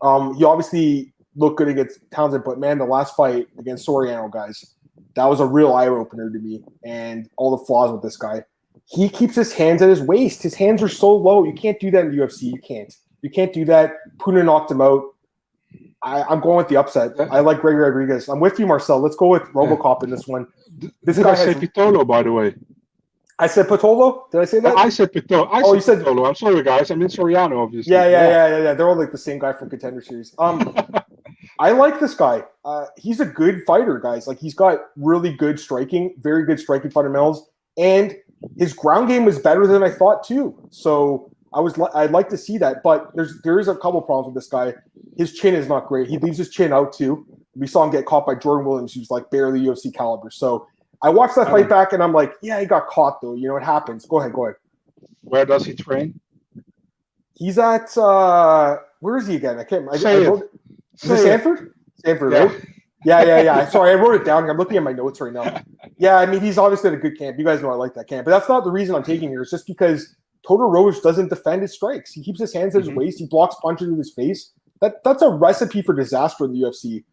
Um, he obviously looked good against Townsend, but man, the last fight against Soriano, guys, that was a real eye opener to me, and all the flaws with this guy. He keeps his hands at his waist. His hands are so low. You can't do that in the UFC. You can't. You can't do that. Puna knocked him out. I, am going with the upset. I like Greg Rodriguez. I'm with you, Marcel. Let's go with RoboCop in this one. This Did guy I say has, Pitolo, by the way? I said Pitolo. Did I say that? I said Pitolo. I oh, said you said Pitolo. I'm sorry, guys. I mean Soriano, obviously. Yeah, yeah, yeah, yeah, yeah. They're all like the same guy from Contender Series. Um, *laughs* I like this guy. Uh, he's a good fighter, guys. Like he's got really good striking, very good striking fundamentals, and his ground game was better than I thought too. So I was I'd like to see that, but there's there is a couple problems with this guy. His chin is not great. He leaves his chin out too. We saw him get caught by Jordan Williams, who's like barely UFC caliber. So I watched that fight back, and I'm like, yeah, he got caught though. You know, it happens. Go ahead, go ahead. Where does he train? He's at uh where is he again? I can't. I, Say I wrote, it. Is it Sanford? Sanford, yeah. right? Yeah, yeah, yeah. Sorry, I wrote it down. I'm looking at my notes right now. Yeah, I mean, he's obviously at a good camp. You guys know I like that camp, but that's not the reason I'm taking here. It's just because Toto Roach doesn't defend his strikes. He keeps his hands at his mm-hmm. waist. He blocks punches with his face. That that's a recipe for disaster in the UFC.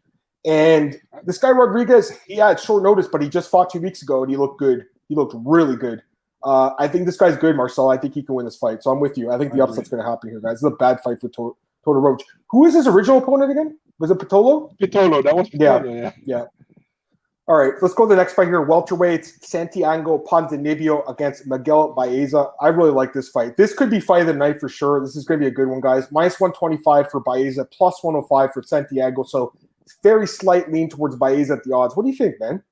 And this guy Rodriguez, yeah, it's short notice, but he just fought two weeks ago and he looked good. He looked really good. Uh, I think this guy's good, Marcel. I think he can win this fight. So I'm with you. I think the upset's going to happen here, guys. Is a bad fight for Toto, Toto Roach. Who is his original opponent again? Was it Pitolo? Pitolo. That was Pitolo, yeah. Yeah. yeah. All right, let's go to the next fight here. Welterweights, Santiago Ponzinibbio against Miguel Baeza. I really like this fight. This could be fight of the night for sure. This is going to be a good one, guys. Minus 125 for Baeza, plus 105 for Santiago. So very slight lean towards Baeza at the odds. What do you think, man?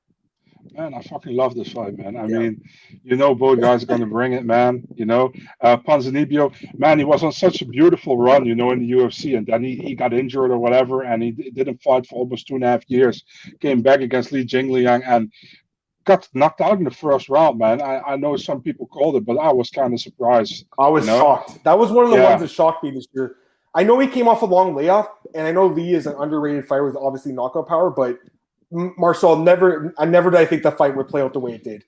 Man, I fucking love this fight, man. I yeah. mean, you know, both guys are going to bring it, man. You know, uh, Ponzinibbio, man, he was on such a beautiful run, you know, in the UFC, and then he, he got injured or whatever, and he didn't fight for almost two and a half years. Came back against Li Jingliang and got knocked out in the first round, man. I, I know some people called it, but I was kind of surprised. I was you know? shocked. That was one of the yeah. ones that shocked me this year. I know he came off a long layoff, and I know Li is an underrated fighter with obviously knockout power, but Marcel never, I never did I think the fight would play out the way it did.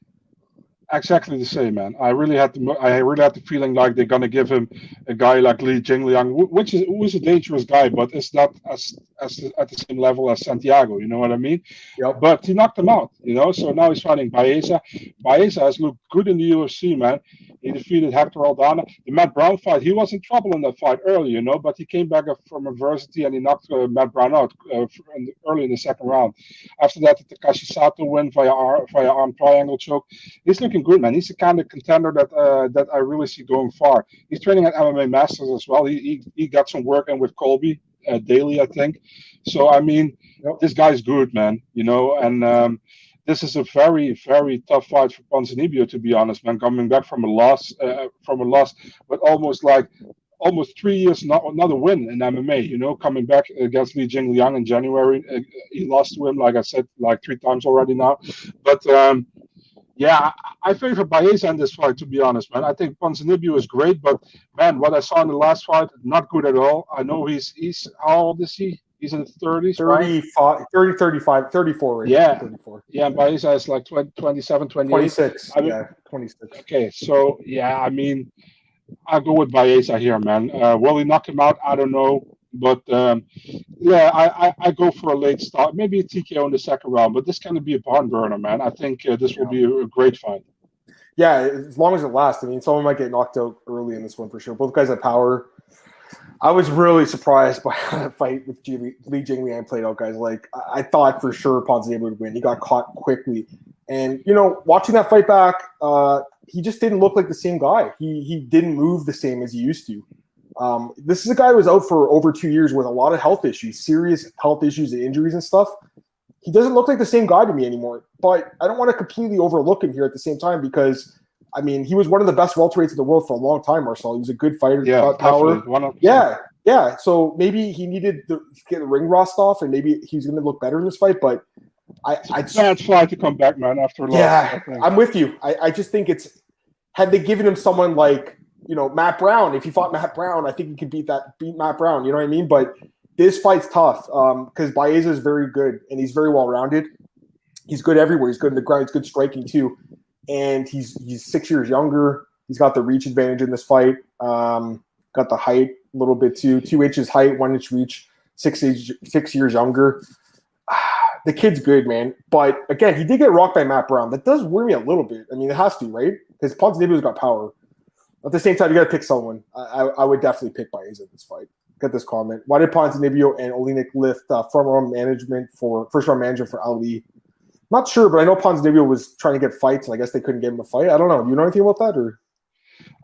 Exactly the same, man. I really had the, I really had the feeling like they're gonna give him a guy like Li Jingliang, which is who is a dangerous guy, but it's not as as at the same level as Santiago. You know what I mean? Yep. But he knocked him out. You know, so now he's fighting Baeza. Baeza has looked good in the UFC, man. He defeated Hector Aldana. The Matt Brown fight, he was in trouble in that fight early, you know, but he came back from adversity and he knocked uh, Matt Brown out uh, early in the second round. After that, the Takashi Sato win via, via arm triangle choke. He's looking good, man. He's the kind of contender that uh, that I really see going far. He's training at MMA Masters as well. He, he, he got some work in with Colby uh, daily, I think. So, I mean, yep. this guy's good, man, you know, and. Um, this is a very, very tough fight for Ponzinibbio, to be honest, man. Coming back from a loss, uh, from a loss, but almost like almost three years not another win in MMA. You know, coming back against Li Jingliang in January, uh, he lost to him, like I said, like three times already now. But um, yeah, I favor Baeza in this fight, to be honest, man. I think Ponzinibbio is great, but man, what I saw in the last fight, not good at all. I know he's he's how old is he? He's in the 30s, 35, right? 30, 35, 34. Right? Yeah. 34. Yeah, and Baeza is like 20, 27, 28. 26. I mean, yeah, 26. Okay, so yeah, I mean, I'll go with Baeza here, man. Uh, will he knock him out? I don't know. But um, yeah, I, I, I, go for a late start, maybe a TKO in the second round. But this of be a barn burner, man. I think uh, this will be a, a great fight. Yeah, as long as it lasts. I mean, someone might get knocked out early in this one for sure. Both guys have power. I was really surprised by *laughs* how the fight with G- Li Jingliang played out, guys. Like I-, I thought for sure Ponzinibbio would win. He got caught quickly, and you know, watching that fight back, uh, he just didn't look like the same guy. He he didn't move the same as he used to. Um, this is a guy who was out for over two years with a lot of health issues, serious health issues and injuries and stuff. He doesn't look like the same guy to me anymore. But I don't want to completely overlook him here at the same time because I mean, he was one of the best welterweights in the world for a long time, Marcel. He was a good fighter, yeah, power. Yeah, yeah. So maybe he needed to get the ring rust off, and maybe he's going to look better in this fight. But I, I just, fly to come back, man. After a loss, yeah, I'm with you. I, I just think it's had they given him someone like you know Matt Brown. If he fought Matt Brown, I think he could beat that beat Matt Brown. You know what I mean? But this fight's tough because um, Baeza is very good and he's very well rounded. He's good everywhere. He's good in the ground. He's good striking too and he's he's six years younger. He's got the reach advantage in this fight. Um, got the height a little bit too, two inches height, one inch reach. six age, six years younger. *sighs* The kid's good, man. But again, he did get rocked by Matt Brown. That does worry me a little bit. I mean, it has to, right? Because Ponzinibbio's got power. At the same time, you got to pick someone. I, I, I, would definitely pick Baez in this fight. Get this comment. Why did Ponzinibbio and Oleinik lift uh, round management for first round manager for Ali? Not sure, but I know Ponzinibbio was trying to get fights, and I guess they couldn't get him a fight. I don't know. Do you know anything about that, or?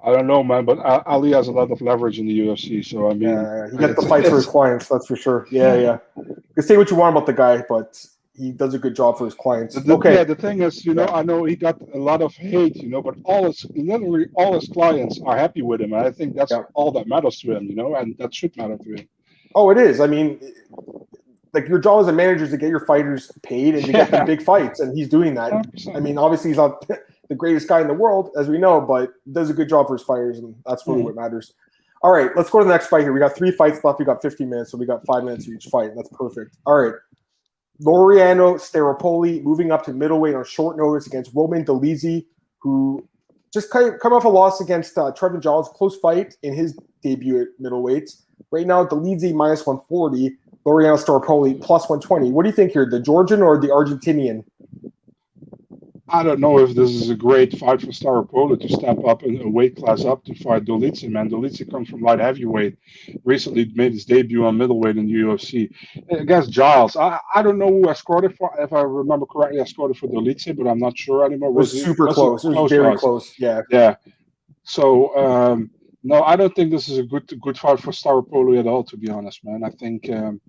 I don't know, man, but Ali has a lot of leverage in the UFC, so I mean, yeah, he gets the fights for his clients. That's for sure. Yeah, yeah. You can say what you want about the guy, but he does a good job for his clients. The, okay. Yeah, the thing is, you know, I know he got a lot of hate, you know, but all his literally all his clients are happy with him, and I think that's yeah. all that matters to him, you know, and that should matter to him. Oh, it is. I mean, like your job as a manager is to get your fighters paid and to get the big fights, and he's doing that. 100%. I mean, obviously he's not *laughs* the greatest guy in the world, as we know, but does a good job for his fighters, and that's really mm-hmm. what matters. All right, let's go to the next fight here. We got three fights left. We got 15 minutes, so we got five minutes for each fight. That's perfect. All right. Laureano Staropoli moving up to middleweight on short notice against Roman Dolidze, who just come off a loss against uh, Trevin Giles. Close fight in his debut at middleweight. Right now, Dolidze minus 140, Laureano Staropoli plus 120. What do you think here, the Georgian or the Argentinian? I don't know if this is a great fight for Staropoli to step up in a weight class up to fight Dolidze. Man, Dolidze comes from light heavyweight. Recently made his debut on middleweight in the UFC against Giles. I, I don't know who I scored it for. If I remember correctly, I scored it for Dolidze, but I'm not sure anymore. Was, was super it, close. It, it was very close. Yeah. Yeah. So um, no, I don't think this is a good good fight for Staropoli at all. To be honest, man, I think um,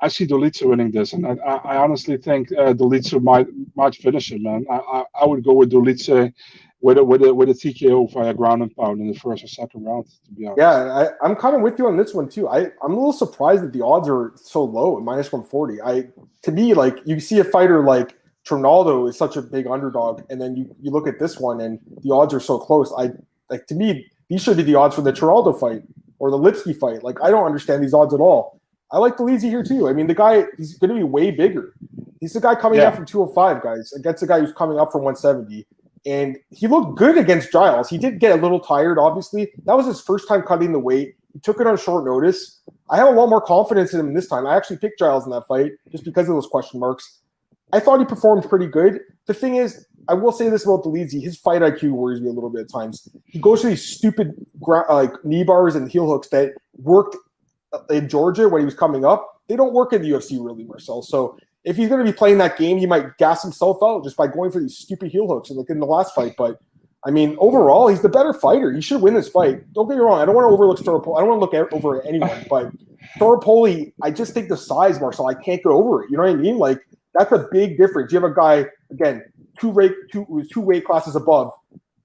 I see Dolidze winning this, and I, I honestly think uh, might might finish it, man. I, I, I would go with Dolidze with a, with a with a TKO via ground and pound in the first or second round. To be honest, yeah, I, am kind of with you on this one too. I I'm a little surprised that the odds are so low, minus 140. I to me like you see a fighter like. Trinaldo is such a big underdog, and then you, you look at this one and the odds are so close. I like to me these should be the odds for the Trinaldo fight or the Lipski fight. Like, I don't understand these odds at all. I like the Dolidze here too. I mean, the guy, he's going to be way bigger. He's the guy coming yeah. up from 205, guys, against the guy who's coming up from 170. And he looked good against Giles. He did get a little tired, obviously. That was his first time cutting the weight. He took it on short notice. I have a lot more confidence in him this time. I actually picked Giles in that fight just because of those question marks. I thought he performed pretty good. The thing is, I will say this about Dolidze. His fight IQ worries me a little bit at times. He goes to these stupid uh, like knee bars and heel hooks that worked uh, in Georgia when he was coming up. They don't work in the UFC really, Marcel. So if he's going to be playing that game, he might gas himself out just by going for these stupid heel hooks, like in the last fight. But I mean, overall, he's the better fighter. He should win this fight. Don't get me wrong. I don't want to overlook Staropoli. I don't want to look over anyone, but Staropoli, I just think the size, Marcel, I can't get over it. You know what I mean? Like that's a big difference. You have a guy again two weight two two weight classes above,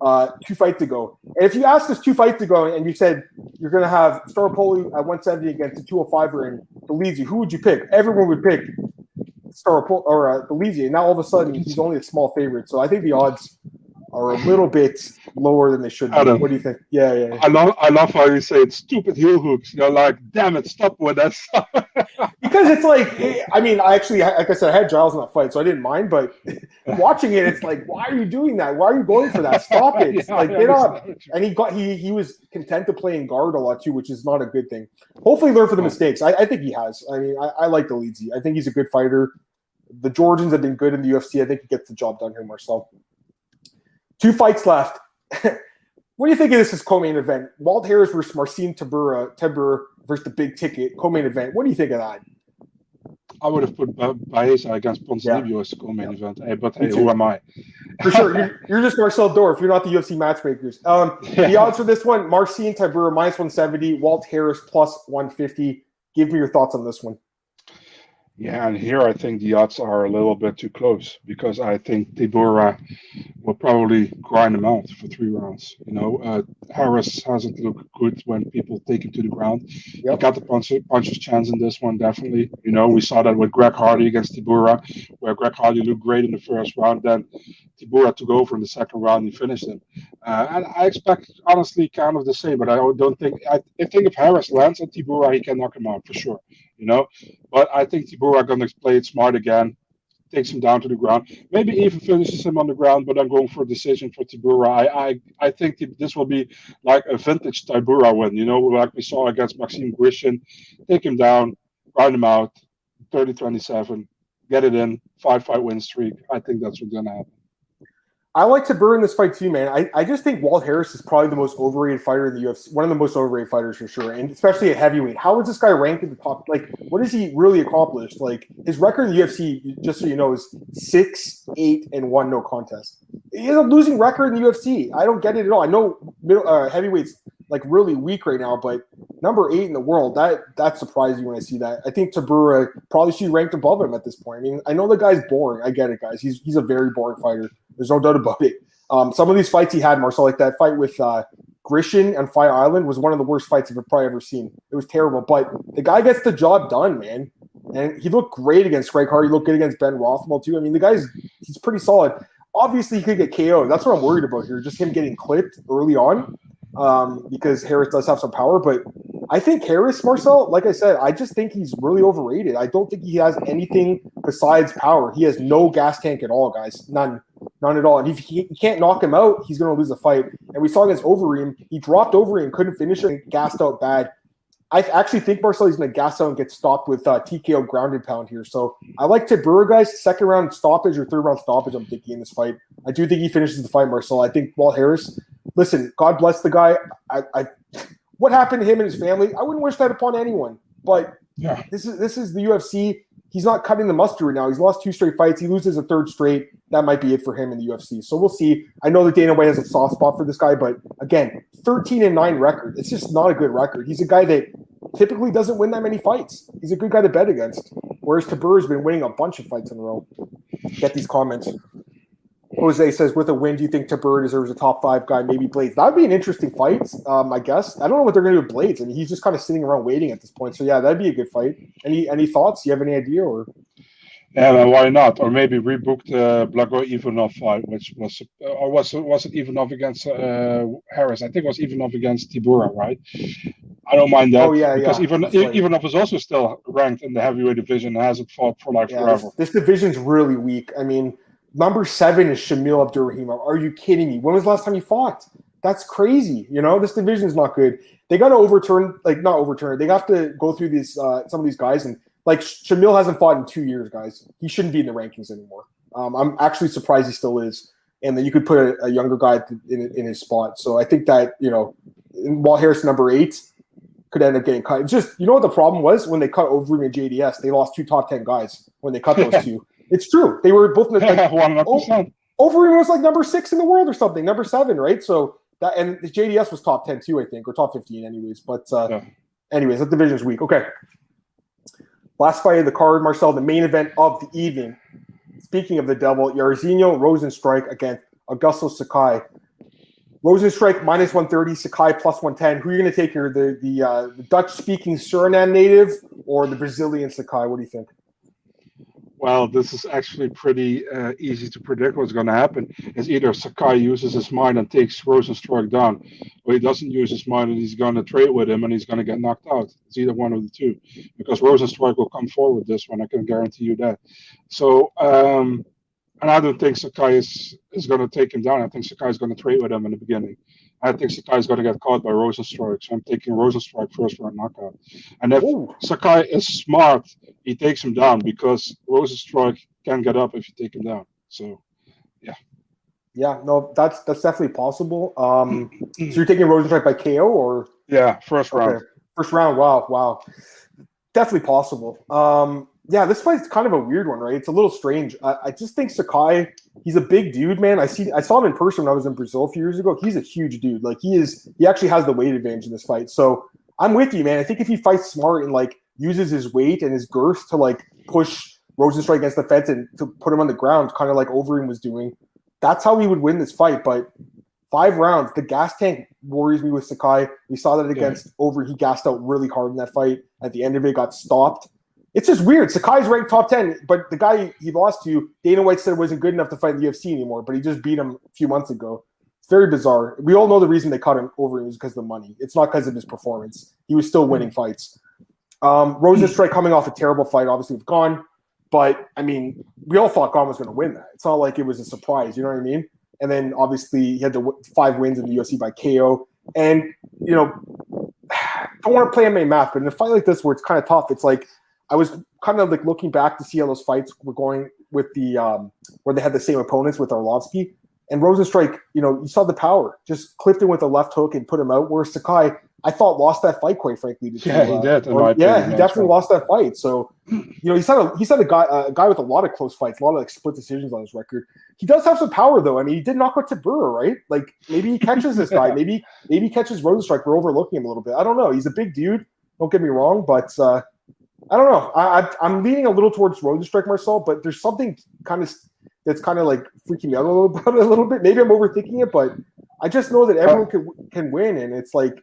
uh, two fights ago. And if you asked us two fights ago and you said you're going to have Staropoli at 170 against the 205er and Dolidze, who would you pick? Everyone would pick Staropoli or uh, Dolidze. And now all of a sudden he's only a small favorite. So I think the odds are a little bit lower than they should be. What do you think? Yeah, yeah, yeah. I love I love how you say it's stupid heel hooks. You're like, damn it, stop with that stuff. *laughs* because it's like, I mean, I actually, like I said, I had Giles in that fight, so I didn't mind. But *laughs* watching it, it's like, why are you doing that? Why are you going for that? Stop it! *laughs* yeah, like, get up. And he got he he was content to play in guard a lot too, which is not a good thing. Hopefully, learn from the mistakes. I, I think he has. I mean, I, I like Dolidze. I think he's a good fighter. The Georgians have been good in the UFC. I think he gets the job done here, Marcel. Two fights left. *laughs* what do you think of this as co-main event? Walt Harris versus Marcin Tybura, Tybura versus the big ticket co-main event. What do you think of that? I would have put Baeza against Ponzinibbio yeah. as co-main yeah. event. Hey, but hey, who am I? *laughs* For sure, you're, you're, just Marcel Dorff. You're not the UFC matchmakers. Um, yeah. *laughs* The odds for this one: Marcin Tybura minus 170, Walt Harris plus 150. Give me your thoughts on this one. Yeah, and here I think the odds are a little bit too close because I think Tybura will probably grind him out for three rounds. You know, uh, Harris hasn't looked good when people take him to the ground. Yep. He got the punch, puncher's chance in this one, definitely. You know, we saw that with Greg Hardy against Tybura, where Greg Hardy looked great in the first round. Then Tybura took over in the second round and finished him. Uh, and I expect, honestly, kind of the same, but I don't think, I, I think if Harris lands on Tybura, he can knock him out for sure you know. But I think Tybura going to play it smart again, takes him down to the ground, maybe even finishes him on the ground. But I'm going for a decision for Tybura. I I, I think this will be like a vintage Tybura win, you know, like we saw against Maxime Grishin, take him down, grind him out, 30-27, get it in, five fight win streak. I think that's what's gonna happen. I like to burn this fight too, man. I, I just think Walt Harris is probably the most overrated fighter in the UFC, one of the most overrated fighters for sure, and especially at heavyweight. How is this guy ranked in the top? Like, what has he really accomplished? Like, his record in the UFC, just so you know, is six, eight, and one no contest. He has a losing record in the UFC. I don't get it at all. I know middle, uh, heavyweights like really weak right now, but number eight in the world, that that surprised me when I see that. I think Tybura probably should be ranked above him at this point. I mean, I know the guy's boring. I get it, guys. He's he's a very boring fighter. There's no doubt about it. Um, some of these fights he had, Marcel, like that fight with uh, Grishin and Fight Island was one of the worst fights I've probably ever seen. It was terrible, but the guy gets the job done, man. And he looked great against Greg Hardy. He looked good against Ben Rothwell too. I mean, the guy's he's pretty solid. Obviously, he could get KO. That's what I'm worried about here. Just him getting clipped early on um, because Harris does have some power. But I think Harris, Marcel, like I said, I just think he's really overrated. I don't think he has anything besides power. He has no gas tank at all, guys. None. None at all. And if he, he can't knock him out, he's going to lose the fight. And we saw against Overeem, he dropped Overeem, couldn't finish it, gassed out bad. I actually think Marcel is going to gas out and get stopped with uh, TKO grounded pound here. So I like Tybura, guys. Second round stoppage or third round stoppage, I'm thinking in this fight. I do think he finishes the fight, Marcel. I think Walt Harris, listen, God bless the guy. I, I what happened to him and his family? I wouldn't wish that upon anyone. But yeah, this is this is the UFC. He's not cutting the mustard right now. He's lost two straight fights. He loses a third straight. That might be it for him in the UFC. So we'll see. I know that Dana White has a soft spot for this guy, but again, 13 and 9 record. It's just not a good record. He's a guy that typically doesn't win that many fights. He's a good guy to bet against. Whereas Tybura has been winning a bunch of fights in a row. Get these comments. Jose says, with a win, do you think Tybura deserves a top five guy? Maybe Blaydes. That would be an interesting fight, um, I guess. I don't know what they're going to do with Blaydes. I mean, he's just kind of sitting around waiting at this point. So yeah, that'd be a good fight. Any any thoughts? You have any idea or? Yeah, why not? Or maybe rebook the Blago Ivanov fight, which was or was was it Ivanov against uh, Harris? I think it was Ivanov against Tybura, right? I don't mind that. Oh yeah, because yeah. Ivan, right. Ivanov is also still ranked in the heavyweight division, hasn't fought for like yeah, forever. This, this division's really weak. I mean, number seven is Shamil Abdurakhimov. Are you kidding me? When was the last time he fought? That's crazy. You know, this division is not good. They got to overturn, like not overturn. They have to go through these uh, some of these guys and like Shamil hasn't fought in two years, guys. He shouldn't be in the rankings anymore. Um, I'm actually surprised he still is. And then you could put a, a younger guy in, in his spot. So I think that you know, Walt Harris number eight could end up getting cut. It's just you know what the problem was when they cut Overeem and JDS, they lost two top ten guys when they cut those *laughs* two. It's true. They were both like, *laughs* Overeem was like number six in the world or something, number seven, right? So that and JDS was top ten too, I think, or top fifteen, anyways. But uh, yeah. anyways, that division's weak. Okay. Last fight of the card, Marcel, the main event of the evening. Speaking of the devil, Jairzinho Rozenstruik against Augusto Sakai. Rozenstruik minus 130, Sakai plus 110. Who are you going to take here? The the, uh, the Dutch speaking Suriname native or the Brazilian Sakai? What do you think? Well, this is actually pretty uh, easy to predict what's going to happen. Is either Sakai uses his mind and takes Rozenstruik down, or he doesn't use his mind and he's going to trade with him and he's going to get knocked out. It's either one of the two, because Rozenstruik will come forward this one. I can guarantee you that. So, um, and I don't think Sakai is, is going to take him down. I think Sakai is going to trade with him in the beginning. I think Sakai is going to get caught by Rozenstruik, so I'm taking Rozenstruik first for a knockout. And if Ooh. Sakai is smart, he takes him down because Rozenstruik can get up if you take him down. So, yeah. Yeah, no, that's that's definitely possible. Um, so you're taking Rozenstruik by KO or? Yeah, first round. Okay. First round. Wow, wow, definitely possible. Um, yeah, this fight's kind of a weird one, right? It's a little strange. I, I, just think Sakai, he's a big dude, man. I see, I saw him in person when I was in Brazil a few years ago. He's a huge dude. Like he is, he actually has the weight advantage in this fight. So I'm with you, man. I think if he fights smart and like uses his weight and his girth to like push Rozenstruik against the fence and to put him on the ground, kind of like Overeem was doing, that's how he would win this fight. But five rounds, the gas tank worries me with Sakai. We saw that against yeah. Over. He gassed out really hard in that fight. At the end of it, got stopped it's just weird. Sakai's ranked top 10, but the guy he lost to, Dana White said it wasn't good enough to fight in the UFC anymore, but he just beat him a few months ago. It's very bizarre. We all know the reason they cut him over was because of the money. It's not because of his performance. He was still winning fights. Um, Rozenstruik coming off a terrible fight, obviously with Gane, but I mean, we all thought Gane was going to win that. It's not like it was a surprise, you know what I mean? And then obviously he had the five wins in the UFC by KO. And, you know, I *sighs* don't want to play MMA math, but in a fight like this where it's kind of tough, it's like I was kind of like looking back to see how those fights were going with the um, where they had the same opponents with Arlovsky and Rozenstruik. You know, you saw the power, just clipped him with a left hook and put him out. Whereas Sakai, I thought lost that fight quite frankly. To, *laughs* yeah, he did. Or, yeah, he definitely right. lost that fight. So, you know, he's had a he's had a guy a guy with a lot of close fights, a lot of like split decisions on his record. He does have some power though. I mean, he did knock out Tybura, right? Like maybe he catches this guy. *laughs* maybe maybe he catches Rozenstruik. We're overlooking him a little bit. I don't know. He's a big dude. Don't get me wrong, but uh, I don't know. I, I am leaning a little towards Road to Strike Marcel, but there's something kind of that's kind of like freaking me out a little *laughs* bit. A little bit. Maybe I'm overthinking it, but I just know that everyone can can win, and it's like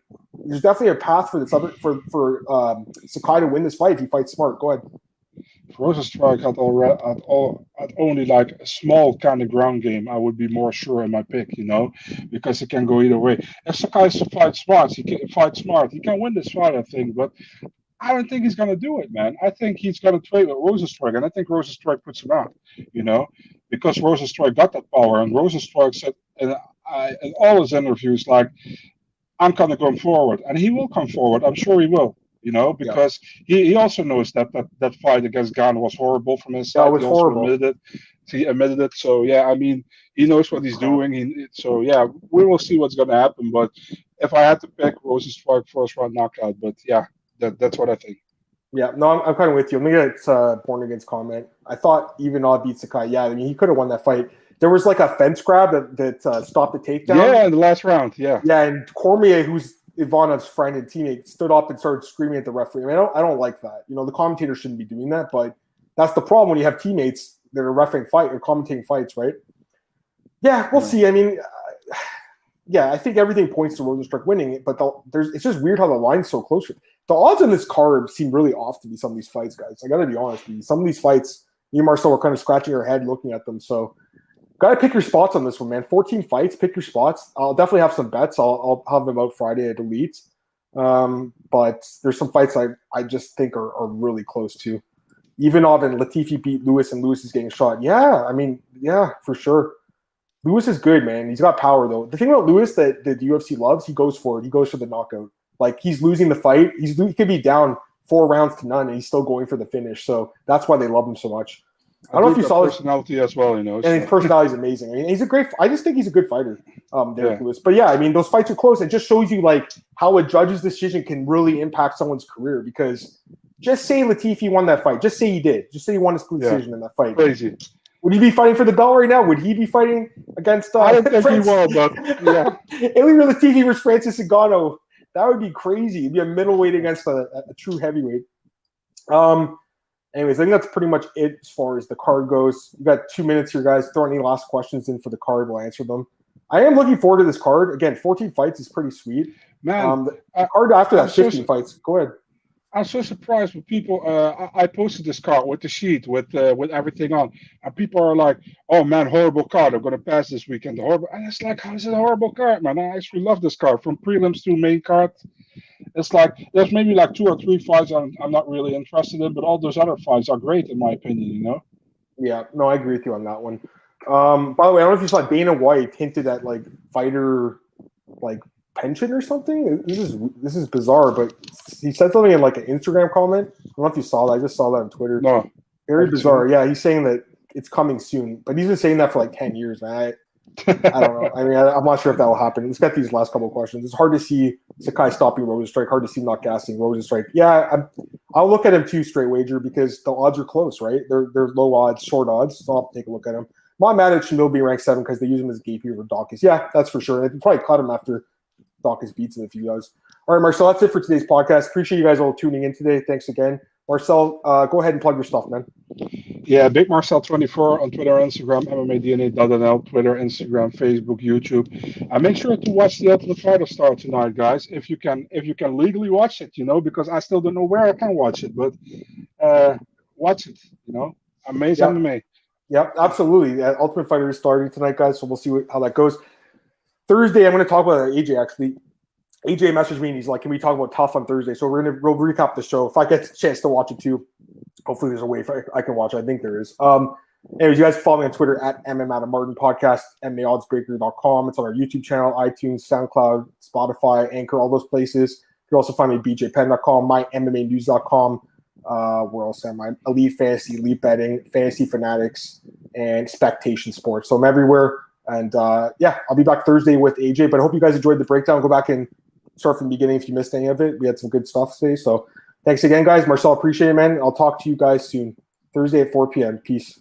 there's definitely a path for this other for for um, Sakai to win this fight if he fights smart. Go ahead. Rozenstruik had already at all at only like a small kind of ground game, I would be more sure in my pick, you know, because it can go either way. If Sakai fight smart, he can fight smart. He can win this fight, I think. But I don't think he's going to do it, man. I think he's going to trade with Rozenstruik, and I think Rozenstruik puts him out, you know, because Rozenstruik got that power, and Rozenstruik said in, in all his interviews, like, I'm going to come forward, and he will come forward. I'm sure he will, you know, because yeah. he, he also knows that, that that fight against Gane was horrible from his side. That was he horrible. Admitted it. He admitted it. So yeah, I mean, he knows what he's uh-huh. doing. He, so yeah, we will see what's going to happen. But if I had to pick, Rozenstruik first round knockout. But yeah, that, that's what I think. Yeah, no, I'm, I'm kind of with you. Let me get uh, Born Against comment. I thought even Ivanov beat Sakai. Yeah, I mean, he could have won that fight. There was like a fence grab that, that uh, stopped the takedown. Yeah, in the last round. Yeah. Yeah, and Cormier, who's Ivanov's friend and teammate, stood up and started screaming at the referee. I mean, I don't, I don't like that. You know, the commentator shouldn't be doing that, but that's the problem when you have teammates that are refereeing fight or commentating fights, right? Yeah, we'll yeah. see. I mean, uh, *sighs* yeah, I think everything points to Rozenstruik winning but the, there's it's just weird how the line's so close the odds in this card seem really off to be some of these fights, guys. I got to be honest with you. Some of these fights, me and Marcel were kind of scratching our head looking at them. So, got to pick your spots on this one, man. 14 fights, pick your spots. I'll definitely have some bets. I'll, I'll have them out Friday at Elite. Um, but there's some fights I, I just think are, are really close to. Ivanov and Latifi beat Lewis, and Lewis is getting shot. Yeah, I mean, yeah, for sure. Lewis is good, man. He's got power, though. The thing about Lewis that, that the UFC loves, he goes for it. He goes for the knockout. Like he's losing the fight. He's he could be down four rounds to none, and he's still going for the finish. So that's why they love him so much. I, I don't know if you saw personality his, as well. You know, and so. his personality is amazing. I mean, he's a great. I just think he's a good fighter, um, Derrick yeah. Lewis. But yeah, I mean, those fights are close. It just shows you like how a judge's decision can really impact someone's career. Because just say Latifi won that fight. Just say he did. Just say he won his decision yeah. in that fight. Crazy. Would he be fighting for the belt right now? Would he be fighting against? Uh, I don't think he *laughs* will, but yeah. *laughs* Ilir Latifi versus Francis Ngannou that would be crazy. It'd be a middleweight against a, a true heavyweight. Um, anyways, I think that's pretty much it as far as the card goes. We got two minutes here, guys. Throw any last questions in for the card. We'll answer them. I am looking forward to this card. Again, 14 fights is pretty sweet. Man, um, the, the card after that, 15 so, fights. Go ahead. I'm so surprised with people. Uh, I, posted this card with the sheet with uh, with everything on, and people are like, "Oh man, horrible card! I'm gonna pass this weekend." Horrible, and it's like, how is it a horrible card, man? I actually love this card from prelims to main card. It's like there's maybe like two or three fights I'm, I'm not really interested in, but all those other fights are great in my opinion. You know? Yeah, no, I agree with you on that one. Um, by the way, I don't know if you saw Dana White hinted at like fighter like pension or something. This is this is bizarre, but he said something in like an Instagram comment. I don't know if you saw that. I just saw that on Twitter. No, very bizarre. Yeah, he's saying that it's coming soon, but he's been saying that for like ten years, man. I, I don't know. *laughs* I mean, I, am not sure if that will happen. Let's get these last couple questions. It's hard to see Sakai stopping Rozenstruik. Hard to see not gassing Rozenstruik. Yeah, I'm, I'll look at him too, straight wager, because the odds are close, right? They're they're low odds, short odds. So I'll take a look at him. My man at being ranked seven because they use him as a gatekeeper for. Yeah, that's for sure. They probably cut him after Daukaus beats him if he does. All right, Marcel, that's it for today's podcast. Appreciate you guys all tuning in today. Thanks again. Marcel, uh, go ahead and plug your stuff, man. Yeah, Big Marcel24 on Twitter, Instagram, MMADNA.nl, Twitter, Instagram, Facebook, YouTube. And make sure to watch the Ultimate Fighter Star tonight, guys. If you can, if you can legally watch it, you know, because I still don't know where I can watch it, but uh, watch it. You know, amazing yep. MMA. Yep, absolutely. Uh, Ultimate Fighter is starting tonight, guys. So we'll see what, how that goes. Thursday, I'm going to talk about AJ actually. AJ messaged me and he's like, "Can we talk about TUF on Thursday?" So we're going to we'll recap the show. If I get a chance to watch it too, hopefully there's a way I, I can watch. it. I think there is. Um, anyways, you guys follow me on Twitter at MM Adam Martin Podcast, MMAOddsBreaker.com. It's on our YouTube channel, iTunes, SoundCloud, Spotify, Anchor, all those places. You can also find me at BJPenn.com, mymmanews.com. Uh, where else am I? Elite Fantasy, Elite Betting, Fantasy Fanatics, and Spectation Sports. So I'm everywhere. And uh, yeah, I'll be back Thursday with AJ. But I hope you guys enjoyed the breakdown. Go back and start from the beginning if you missed any of it. We had some good stuff today. So thanks again, guys. Marcel, appreciate it, man. I'll talk to you guys soon. Thursday at 4 p.m. Peace.